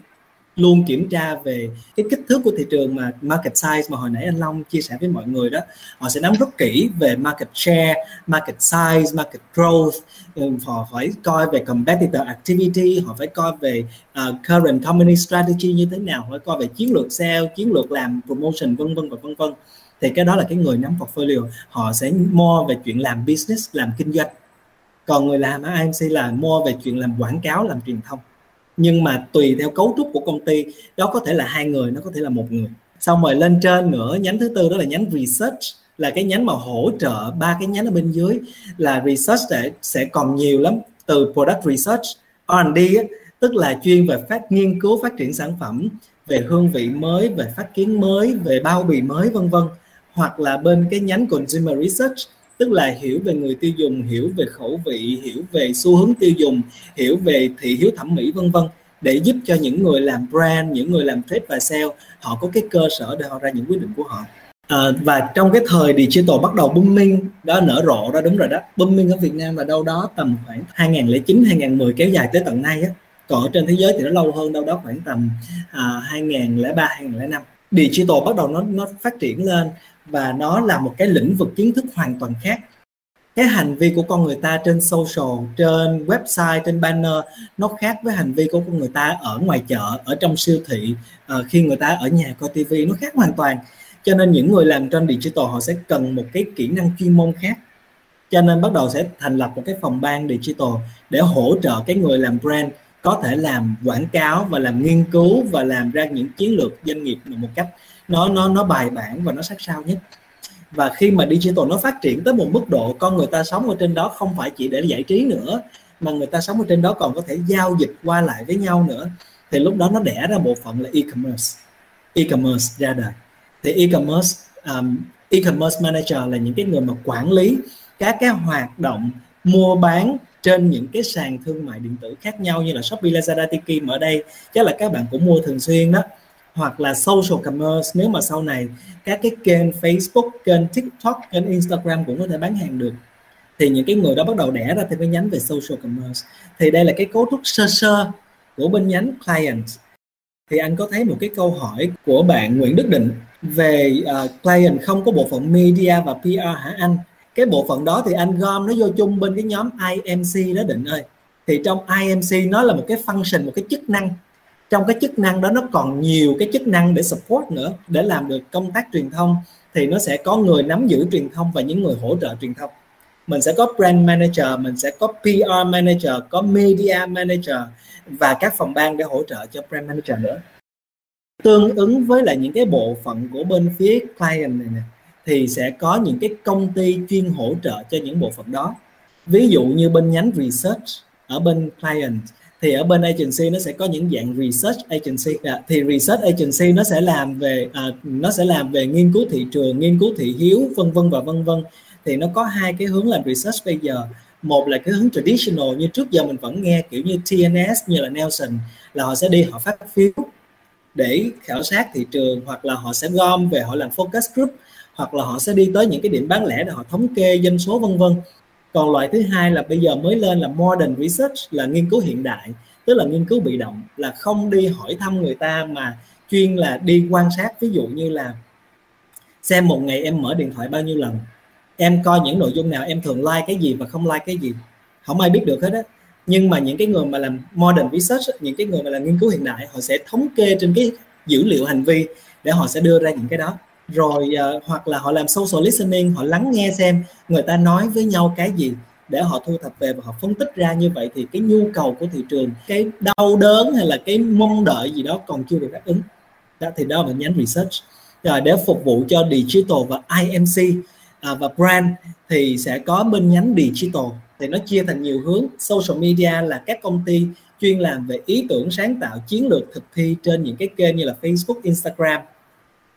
luôn kiểm tra về cái kích thước của thị trường mà market size mà hồi nãy anh Long chia sẻ với mọi người đó. Họ sẽ nắm rất kỹ về market share market size market growth. Ừ, họ phải coi về competitor activity họ phải coi về uh, current company strategy như thế nào phải coi về chiến lược sale chiến lược làm promotion vân vân và vân vân. Thì cái đó là cái người nắm portfolio. Họ sẽ mua về chuyện làm business làm kinh doanh. Còn người làm ở IMC là mua về chuyện làm quảng cáo làm truyền thông nhưng mà tùy theo cấu trúc của công ty, đó có thể là hai người, nó có thể là một người. Xong rồi lên trên nữa, nhánh thứ tư đó là nhánh research, là cái nhánh mà hỗ trợ ba cái nhánh ở bên dưới, là research sẽ sẽ còn nhiều lắm. Từ product research R&D tức là chuyên về phát, nghiên cứu, phát triển sản phẩm, về hương vị mới, về phát kiến mới, về bao bì mới, vân vân. Hoặc là bên cái nhánh consumer research tức là hiểu về người tiêu dùng hiểu về khẩu vị hiểu về xu hướng tiêu dùng hiểu về thị hiếu thẩm mỹ vân vân. Để giúp cho những người làm brand những người làm trade và sale họ có cái cơ sở để họ ra những quyết định của họ. À, và trong cái thời digital bắt đầu booming đó nở rộ đó đúng rồi đó booming ở Việt Nam là đâu đó tầm khoảng 2009 2010 kéo dài tới tận nay á còn ở trên thế giới thì nó lâu hơn đâu đó khoảng tầm à, 2003 2005 digital bắt đầu nó nó phát triển lên và nó là một cái lĩnh vực kiến thức hoàn toàn khác. Cái hành vi của con người ta trên social trên website trên banner nó khác với hành vi của con người ta ở ngoài chợ ở trong siêu thị uh, khi người ta ở nhà coi tivi nó khác hoàn toàn. Cho nên những người làm trên digital họ sẽ cần một cái kỹ năng chuyên môn khác. Cho nên bắt đầu sẽ thành lập một cái phòng ban digital để hỗ trợ cái người làm brand có thể làm quảng cáo và làm nghiên cứu và làm ra những chiến lược doanh nghiệp một cách nó nó nó bài bản và nó sát sao nhất. Và khi mà digital nó phát triển tới một mức độ con người ta sống ở trên đó không phải chỉ để giải trí nữa mà người ta sống ở trên đó còn có thể giao dịch qua lại với nhau nữa thì lúc đó nó đẻ ra bộ phận là e-commerce e-commerce ra đời. Thì e-commerce um, e-commerce manager là những cái người mà quản lý các cái hoạt động mua bán trên những cái sàn thương mại điện tử khác nhau như là Shopee, Lazada, Tiki ở đây chắc là các bạn cũng mua thường xuyên đó hoặc là social commerce nếu mà sau này các cái kênh Facebook, kênh TikTok, kênh Instagram cũng có thể bán hàng được thì những cái người đó bắt đầu đẻ ra thêm cái nhánh về social commerce. Thì đây là cái cấu trúc sơ sơ của bên nhánh client thì anh có thấy một cái câu hỏi của bạn Nguyễn Đức Định về uh, client không có bộ phận media và PR hả anh? Cái bộ phận đó thì anh gom nó vô chung bên cái nhóm IMC đó Định ơi. Thì trong IMC nó là một cái function một cái chức năng trong cái chức năng đó nó còn nhiều cái chức năng để support nữa, để làm được công tác truyền thông, thì nó sẽ có người nắm giữ truyền thông và những người hỗ trợ truyền thông. Mình sẽ có brand manager, mình sẽ có PR manager, có media manager và các phòng ban để hỗ trợ cho brand manager nữa. Tương ứng với lại những cái bộ phận của bên phía client này nè, thì sẽ có những cái công ty chuyên hỗ trợ cho những bộ phận đó. Ví dụ như bên nhánh research ở bên client thì ở bên agency nó sẽ có những dạng research agency à, thì research agency nó sẽ làm về à, nó sẽ làm về nghiên cứu thị trường nghiên cứu thị hiếu vân vân và vân vân. Thì nó có hai cái hướng làm research bây giờ. Một là cái hướng traditional như trước giờ mình vẫn nghe kiểu như TNS như là Nelson là họ sẽ đi họ phát phiếu để khảo sát thị trường hoặc là họ sẽ gom về họ làm focus group hoặc là họ sẽ đi tới những cái điểm bán lẻ để họ thống kê doanh số vân vân còn loại thứ hai là bây giờ mới lên là modern research, là nghiên cứu hiện đại, tức là nghiên cứu bị động, là không đi hỏi thăm người ta mà chuyên là đi quan sát. Ví dụ như là xem một ngày em mở điện thoại bao nhiêu lần, em coi những nội dung nào, em thường like cái gì và không like cái gì, không ai biết được hết á. Nhưng mà những cái người mà làm modern research những cái người mà làm nghiên cứu hiện đại, họ sẽ thống kê trên cái dữ liệu hành vi để họ sẽ đưa ra những cái đó rồi uh, hoặc là họ làm social listening họ lắng nghe xem người ta nói với nhau cái gì để họ thu thập về và họ phân tích ra như vậy thì cái nhu cầu của thị trường cái đau đớn hay là cái mong đợi gì đó còn chưa được đáp ứng. Đó thì đó là nhánh research. Rồi để phục vụ cho digital và IMC à, và brand thì sẽ có bên nhánh digital. Thì nó chia thành nhiều hướng. Social media là các công ty chuyên làm về ý tưởng sáng tạo chiến lược thực thi trên những cái kênh như là Facebook, Instagram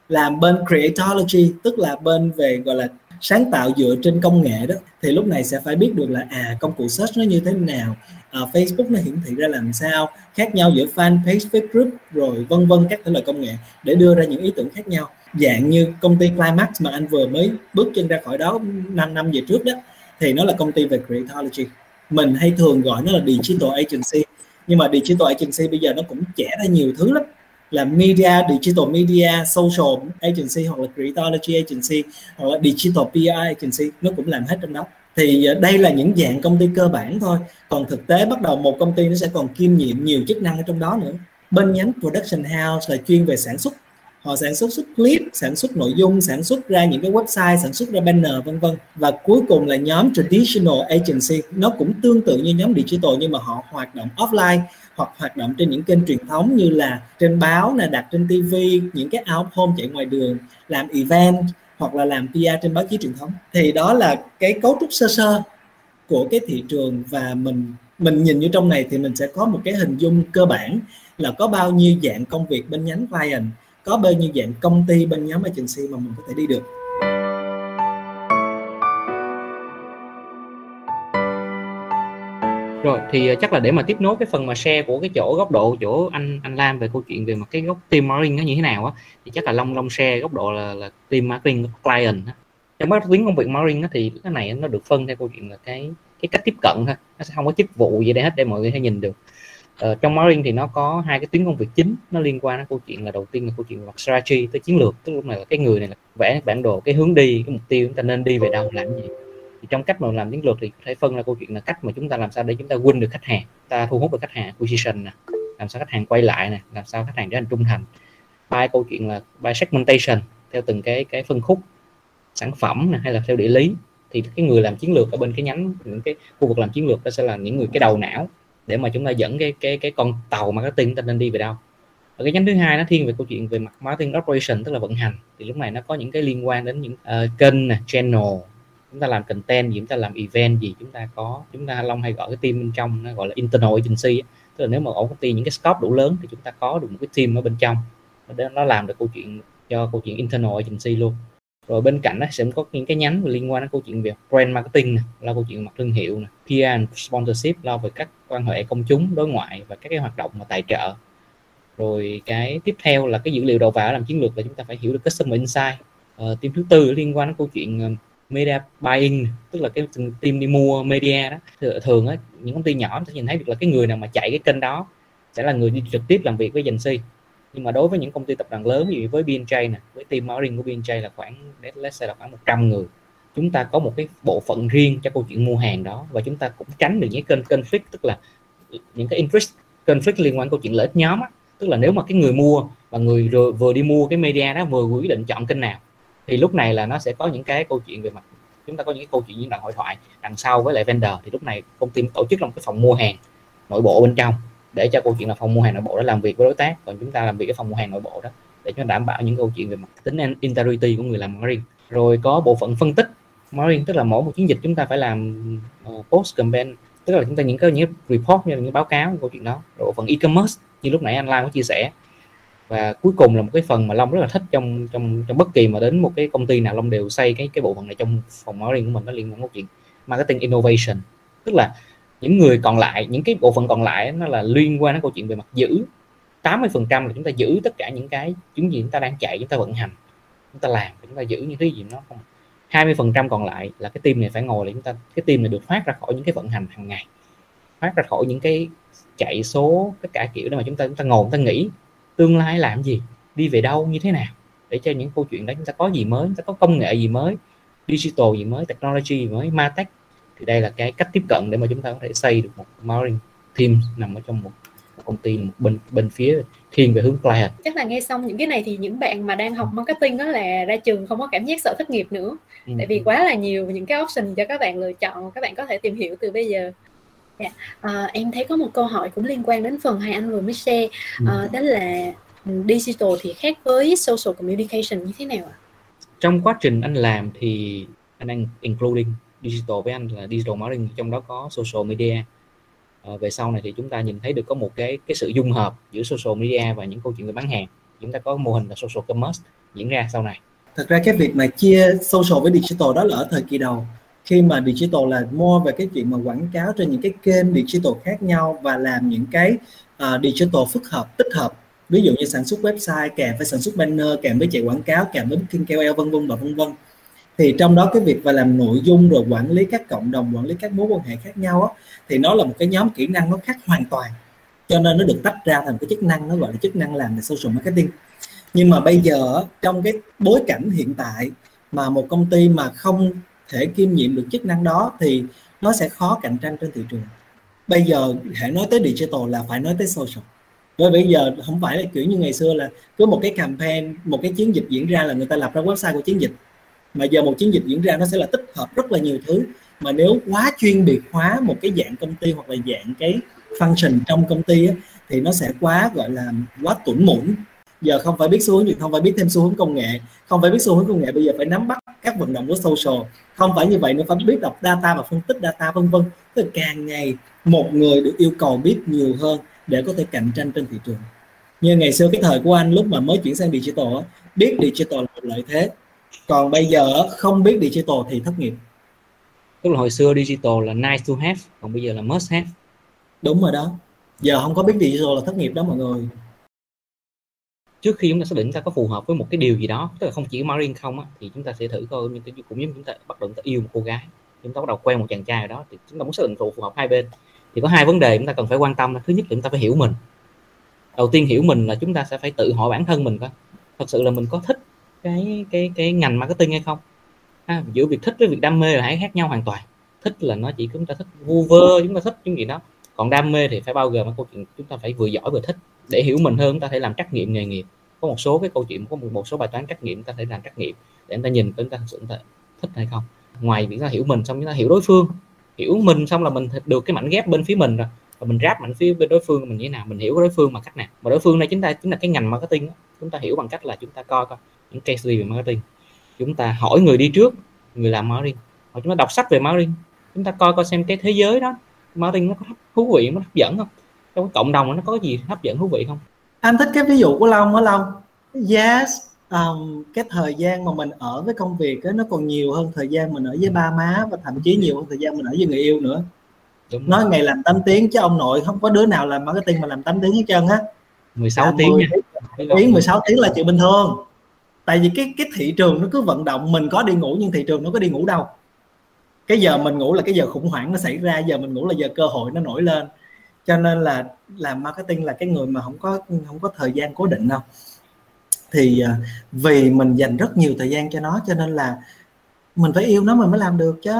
làm bên creatology tức là bên về gọi là sáng tạo dựa trên công nghệ đó thì lúc này sẽ phải biết được là à công cụ search nó như thế nào à, Facebook nó hiển thị ra làm sao khác nhau giữa fan page Facebook group rồi vân vân các thể loại công nghệ để đưa ra những ý tưởng khác nhau. Dạng như công ty Climax mà anh vừa mới bước chân ra khỏi đó 5 năm về trước đó thì nó là công ty về creatology. Mình hay thường gọi nó là digital agency nhưng mà digital agency bây giờ nó cũng trẻ ra nhiều thứ lắm là media, digital media, social agency hoặc là creatology agency hoặc là digital PR agency, nó cũng làm hết trong đó. Thì ờ, đây là những dạng công ty cơ bản thôi. Còn thực tế bắt đầu một công ty nó sẽ còn kiêm nhiệm nhiều chức năng ở trong đó nữa. Bên nhánh production house là chuyên về sản xuất họ sản xuất xuất clip, sản xuất nội dung, sản xuất ra những cái website, sản xuất ra banner, vân vân. Và cuối cùng là nhóm traditional agency. Nó cũng tương tự như nhóm digital nhưng mà họ hoạt động offline hoặc hoạt động trên những kênh truyền thống như là trên báo là đặt trên TV những cái out home chạy ngoài đường, làm event hoặc là làm PR trên báo chí truyền thống. Thì đó là cái cấu trúc sơ sơ của cái thị trường và mình mình nhìn như trong này thì mình sẽ có một cái hình dung cơ bản là có bao nhiêu dạng công việc bên nhánh client có bao nhiêu dạng công ty bên nhóm agency mà mình có thể đi được rồi thì ờ, chắc là để mà tiếp nối cái phần mà share của cái chỗ góc độ chỗ anh anh Lam về câu chuyện về mặt cái góc team marketing nó như thế nào á thì chắc là Long Long share góc độ là, là team marketing client á. trong các tuyến công việc marketing á, thì cái này nó được phân theo câu chuyện là cái cái cách tiếp cận thôi nó sẽ không có chức vụ gì để hết để mọi người thấy nhìn được ờ, trong marketing thì nó có hai cái tuyến công việc chính nó liên quan đến câu chuyện là đầu tiên là câu chuyện mặt strategy tới chiến lược tức lúc này là cái người này là vẽ bản đồ cái hướng đi cái mục tiêu chúng ta nên đi về đâu làm gì. Thì trong cách mà làm chiến lược thì có thể phân ra câu chuyện là cách mà chúng ta làm sao để chúng ta win được khách hàng ta thu hút được khách hàng acquisition nè làm sao khách hàng quay lại nè làm sao khách hàng trở thành trung thành. Ba câu chuyện là by segmentation theo từng cái cái phân khúc sản phẩm nè hay là theo địa lý. Thì cái người làm chiến lược ở bên cái nhánh những cái khu vực làm chiến lược đó sẽ là những người cái đầu não để mà chúng ta dẫn cái cái cái con tàu marketing chúng ta nên đi về đâu. Và cái nhánh thứ hai nó thiên về câu chuyện về mặt marketing operation tức là vận hành. Thì lúc này nó có những cái liên quan đến những uh, kênh nè channel. Chúng ta làm content gì chúng ta làm event gì chúng ta có chúng ta long hay gọi cái team bên trong nó gọi là internal agency tức là nếu mà ở công ty những cái scope đủ lớn thì chúng ta có được một cái team ở bên trong. Để nó làm được câu chuyện cho câu chuyện internal agency luôn. Rồi bên cạnh đó sẽ có những cái nhánh liên quan đến câu chuyện về brand marketing là câu chuyện mặt thương hiệu này, PR and sponsorship lo về các quan hệ công chúng đối ngoại và các cái hoạt động mà tài trợ. Rồi cái tiếp theo là cái dữ liệu đầu vào làm chiến lược là chúng ta phải hiểu được customer insight. Uh, team thứ tư liên quan đến câu chuyện ờ, media buying tức là cái team đi mua media đó. Thường á những công ty nhỏ sẽ nhìn thấy được là cái người nào mà chạy cái kênh đó sẽ là người đi trực tiếp làm việc với agency nhưng mà đối với những công ty tập đoàn lớn như với BNJ nè với team marketing của BNJ là khoảng let's say là khoảng 100 người chúng ta có một cái bộ phận riêng cho câu chuyện mua hàng đó và chúng ta cũng tránh được những kênh conflict tức là những cái interest conflict liên quan câu chuyện lợi ích nhóm á. tức là nếu mà cái người mua và người vừa, vừa đi mua cái media đó vừa quyết định chọn kênh nào thì lúc này là nó sẽ có những cái câu chuyện về mặt chúng ta có những cái câu chuyện những đoạn hội thoại đằng sau với lại vendor thì lúc này công ty tổ chức trong cái phòng mua hàng nội bộ bên trong để cho câu chuyện là phòng mua hàng nội bộ đó làm việc với đối tác còn chúng ta làm việc với phòng mua hàng nội bộ đó để cho đảm bảo những câu chuyện về mặt tính integrity của người làm marketing rồi có bộ phận phân tích marketing tức là mỗi một chiến dịch chúng ta phải làm uh, post campaign tức là chúng ta những cái những report như là những báo cáo câu chuyện đó. Rồi phần e-commerce như lúc nãy anh Lan có chia sẻ. Và cuối cùng là một cái phần mà Long rất là thích trong trong trong bất kỳ mà đến một cái công ty nào Long đều xây cái cái bộ phận này trong phòng marketing của mình nó liên quan đến chuyện marketing innovation. Tức là những người còn lại những cái bộ phận còn lại nó là liên quan đến câu chuyện về mặt giữ. 80 phần trăm là chúng ta giữ tất cả những cái những gì chúng ta đang chạy chúng ta vận hành chúng ta làm chúng ta giữ những thứ gì nó không 20 phần trăm còn lại là cái team này phải ngồi để chúng ta cái team này được thoát ra khỏi những cái vận hành hàng ngày thoát ra khỏi những cái chạy số tất cả kiểu để mà chúng ta chúng ta ngồi chúng ta nghĩ tương lai làm gì đi về đâu như thế nào để cho những câu chuyện đó chúng ta có gì mới chúng ta có công nghệ gì mới digital gì mới technology gì mới martech thì đây là cái cách tiếp cận để mà chúng ta có thể xây được một marketing team nằm ở trong một, một công ty một bên bên phía thiên về hướng client chắc là nghe xong những cái này thì những bạn mà đang học marketing đó là ra trường không có cảm giác sợ thất nghiệp nữa ừ. tại vì quá là nhiều những cái option cho các bạn lựa chọn các bạn có thể tìm hiểu từ bây giờ yeah. Dạ. à, em thấy có một câu hỏi cũng liên quan đến phần hai anh vừa mới share à, đó là ừ, digital thì khác với social communication như thế nào ạ? Trong quá trình anh làm thì anh đang including digital với anh là digital marketing trong đó có social media à, về sau này thì chúng ta nhìn thấy được có một cái cái sự dung hợp giữa social media và những câu chuyện về bán hàng. Chúng ta có mô hình là social commerce diễn ra sau này. Thật ra cái việc mà chia social với digital đó là ở thời kỳ đầu. Khi mà digital là mua về cái chuyện mà quảng cáo trên những cái kênh digital khác nhau và làm những cái uh, digital phức hợp tích hợp. Ví dụ như sản xuất website kèm với sản xuất banner kèm với chạy quảng cáo kèm với booking KOL vân vân và vân vân thì trong đó cái việc và làm nội dung rồi quản lý các cộng đồng quản lý các mối quan hệ khác nhau á, thì nó là một cái nhóm kỹ năng nó khác hoàn toàn. Cho nên nó được tách ra thành cái chức năng nó gọi là chức năng làm về social marketing. Nhưng mà bây giờ trong cái bối cảnh hiện tại mà một công ty mà không thể kiêm nhiệm được chức năng đó thì nó sẽ khó cạnh tranh trên thị trường. Bây giờ hãy nói tới digital là phải nói tới social. Bởi bây giờ không phải là kiểu như ngày xưa là cứ một cái campaign một cái chiến dịch diễn ra là người ta lập ra website của chiến dịch mà giờ một chiến dịch diễn ra nó sẽ là tích hợp rất là nhiều thứ. Mà nếu quá chuyên biệt hóa một cái dạng công ty hoặc là dạng cái function trong công ty á, thì nó sẽ quá gọi là quá tủn mủn. Giờ không phải biết xu hướng gì không phải biết thêm xu hướng công nghệ. Không phải biết xu hướng công nghệ bây giờ phải nắm bắt các vận động của social. Không phải như vậy nữa phải biết đọc data và phân tích data vân vân. Tức càng ngày một người được yêu cầu biết nhiều hơn để có thể cạnh tranh trên thị trường. Như ngày xưa cái thời của anh lúc mà mới chuyển sang digital biết digital là một lợi thế còn bây giờ không biết digital thì thất nghiệp. Tức là hồi xưa digital là nice to have còn bây giờ là must have. Đúng rồi đó. Giờ không có biết digital là thất nghiệp đó mọi người. Trước khi chúng ta xác định ta có phù hợp với một cái điều gì đó tức là không chỉ marketing không á, thì chúng ta sẽ thử coi cũng giống chúng ta bắt đầu chúng ta yêu một cô gái. Chúng ta bắt đầu quen một chàng trai đó thì chúng ta muốn xác định phù hợp hai bên. Thì có hai vấn đề chúng ta cần phải quan tâm thứ nhất là chúng ta phải hiểu mình. Đầu tiên hiểu mình là chúng ta sẽ phải tự hỏi bản thân mình coi. Thật sự là mình có thích cái cái cái ngành marketing hay không ha, giữa việc thích với việc đam mê là hãy khác nhau hoàn toàn thích là nó chỉ chúng ta thích vu vơ chúng ta thích những gì đó còn đam mê thì phải bao gồm câu chuyện chúng ta phải vừa giỏi vừa thích để hiểu mình hơn chúng ta thể làm trắc nghiệm nghề nghiệp có một số cái câu chuyện có một, một số bài toán trắc nghiệm chúng ta thể làm trắc nghiệm để chúng ta nhìn chúng ta thực sự chúng ta thích hay không ngoài việc ta hiểu mình xong chúng ta hiểu đối phương hiểu mình xong là mình được cái mảnh ghép bên phía mình rồi và mình ráp mảnh phía bên đối phương mình như thế nào mình hiểu đối phương bằng cách nào mà đối phương này chúng ta chính là cái ngành marketing chúng ta hiểu bằng cách là chúng ta coi coi những case study về marketing. Chúng ta hỏi người đi trước người làm marketing. Hoặc chúng ta đọc sách về marketing. Chúng ta coi coi xem cái thế giới đó marketing nó có thú vị nó hấp dẫn không? Trong cộng đồng nó có gì hấp dẫn thú vị không? Anh thích cái ví dụ của long á long. Yes um, cái thời gian mà mình ở với công việc đó, nó còn nhiều hơn thời gian mình ở với ba má và thậm chí nhiều hơn thời gian mình ở với người yêu nữa. Đúng nói rồi. ngày làm 8 tiếng chứ ông nội không có đứa nào làm marketing mà làm 8 tiếng hết trơn á. 16 tiếng nha. tiếng 16 tiếng là chuyện bình thường tại vì cái cái thị trường nó cứ vận động mình có đi ngủ nhưng thị trường nó có đi ngủ đâu. Cái giờ mình ngủ là cái giờ khủng hoảng nó xảy ra giờ mình ngủ là giờ cơ hội nó nổi lên. Cho nên là làm marketing là cái người mà không có không có thời gian cố định đâu. Thì à, vì mình dành rất nhiều thời gian cho nó cho nên là mình phải yêu nó mình mới làm được chứ.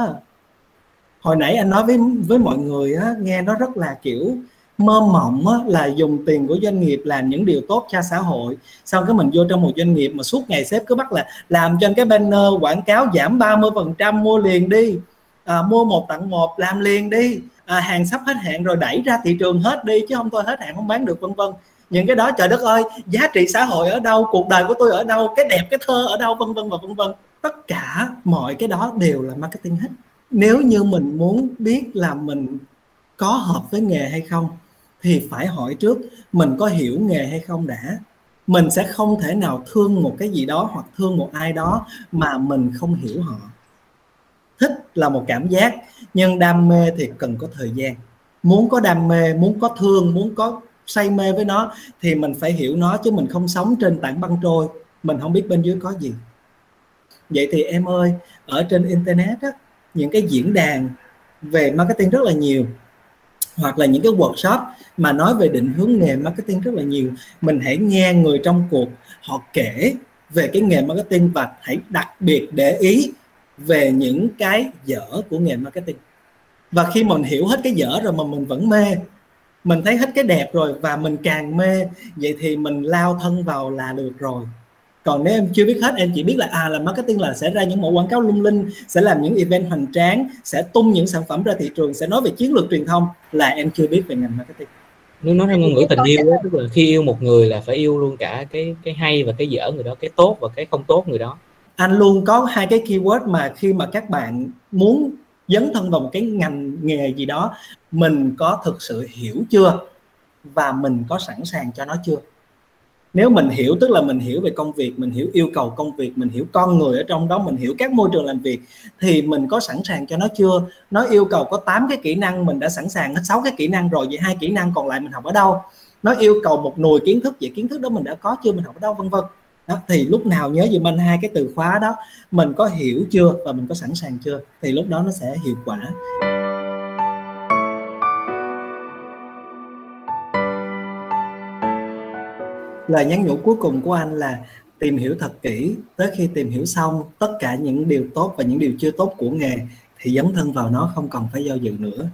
Hồi nãy anh nói với với mọi người á, nghe nó rất là kiểu mơ mộng á, là dùng tiền của doanh nghiệp làm những điều tốt cho xã hội. Xong cái mình vô trong một doanh nghiệp mà suốt ngày sếp cứ bắt là làm trên cái banner quảng cáo giảm 30 phần trăm mua liền đi. À, mua một tặng một làm liền đi. À, hàng sắp hết hạn rồi đẩy ra thị trường hết đi chứ không thôi hết hạn không bán được vân vân. Những cái đó trời đất ơi giá trị xã hội ở đâu cuộc đời của tôi ở đâu cái đẹp cái thơ ở đâu vân vân và vân vân. Tất cả mọi cái đó đều là marketing hết. Nếu như mình muốn biết là mình có hợp với nghề hay không thì phải hỏi trước mình có hiểu nghề hay không đã. Mình sẽ không thể nào thương một cái gì đó hoặc thương một ai đó mà mình không hiểu họ. Thích là một cảm giác nhưng đam mê thì cần có thời gian. Muốn có đam mê muốn có thương muốn có say mê với nó thì mình phải hiểu nó chứ mình không sống trên tảng băng trôi. Mình không biết bên dưới có gì. Vậy thì em ơi ở trên internet á, những cái diễn đàn về marketing rất là nhiều hoặc là những cái workshop mà nói về định hướng nghề marketing rất là nhiều. Mình hãy nghe người trong cuộc họ kể về cái nghề marketing và hãy đặc biệt để ý về những cái dở của nghề marketing. Và khi mình hiểu hết cái dở rồi mà mình vẫn mê, mình thấy hết cái đẹp rồi và mình càng mê, vậy thì mình lao thân vào là được rồi còn nếu em chưa biết hết em chỉ biết là à là marketing là sẽ ra những mẫu quảng cáo lung linh sẽ làm những event hoành tráng sẽ tung những sản phẩm ra thị trường sẽ nói về chiến lược truyền thông là em chưa biết về ngành marketing. Nếu nói theo ngôn ngữ tình yêu đó, tức là khi yêu một người là phải yêu luôn cả cái cái hay và cái dở người đó cái tốt và cái không tốt người đó. Anh luôn có hai cái keyword mà khi mà các bạn muốn dấn thân vào một cái ngành nghề gì đó mình có thực sự hiểu chưa? Và mình có sẵn sàng cho nó chưa nếu mình hiểu tức là mình hiểu về công việc mình hiểu yêu cầu công việc mình hiểu con người ở trong đó mình hiểu các môi trường làm việc thì mình có sẵn sàng cho nó chưa? Nó yêu cầu có 8 cái kỹ năng mình đã sẵn sàng hết sáu cái kỹ năng rồi vậy hai kỹ năng còn lại mình học ở đâu? Nó yêu cầu một nồi kiến thức vậy kiến thức đó mình đã có chưa? Mình học ở đâu? Vân vân. Đó, thì lúc nào nhớ giùm anh hai cái từ khóa đó mình có hiểu chưa? Và mình có sẵn sàng chưa? Thì lúc đó nó sẽ hiệu quả. Lời nhắn nhủ cuối cùng của anh là tìm hiểu thật kỹ, tới khi tìm hiểu xong, tất cả những điều tốt và những điều chưa tốt của nghề thì dấn thân vào nó, không còn phải do dự nữa.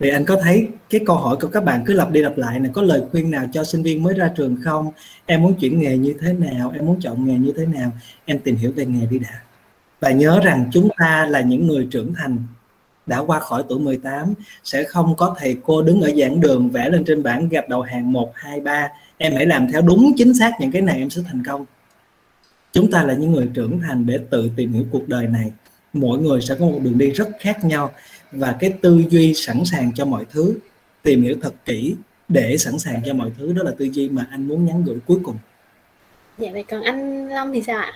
Thì anh có thấy cái câu hỏi của các bạn cứ lặp đi lặp lại này, có lời khuyên nào cho sinh viên mới ra trường không? Em muốn chuyển nghề như thế nào? Em muốn chọn nghề như thế nào? Em tìm hiểu về nghề đi đã. Và nhớ rằng chúng ta là những người trưởng thành đã qua khỏi tuổi 18 sẽ không có thầy cô đứng ở giảng đường vẽ lên trên bảng gạch đầu hàng 1 2 3 em hãy làm theo đúng chính xác những cái này em sẽ thành công. Chúng ta là những người trưởng thành để tự tìm hiểu cuộc đời này. Mỗi người sẽ có một đường đi rất khác nhau và cái tư duy sẵn sàng cho mọi thứ, tìm hiểu thật kỹ để sẵn sàng cho mọi thứ. Đó là tư duy mà anh muốn nhắn gửi cuối cùng. Dạ vậy còn anh Long thì sao ạ?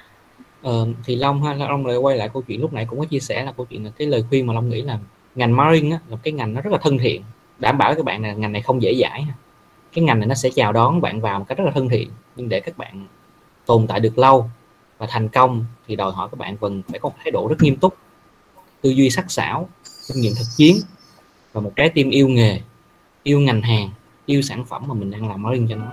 Ờ, thì Long ha Long lại quay lại câu chuyện lúc nãy cũng có chia sẻ là câu chuyện là cái lời khuyên mà Long nghĩ là ngành marketing á, là cái ngành nó rất là thân thiện đảm bảo các bạn là ngành này không dễ dãi cái ngành này nó sẽ chào đón bạn vào một cách rất là thân thiện nhưng để các bạn tồn tại được lâu và thành công thì đòi hỏi các bạn cần phải có một thái độ rất nghiêm túc tư duy sắc sảo kinh nghiệm thực chiến và một trái tim yêu nghề yêu ngành hàng yêu sản phẩm mà mình đang làm marketing cho nó.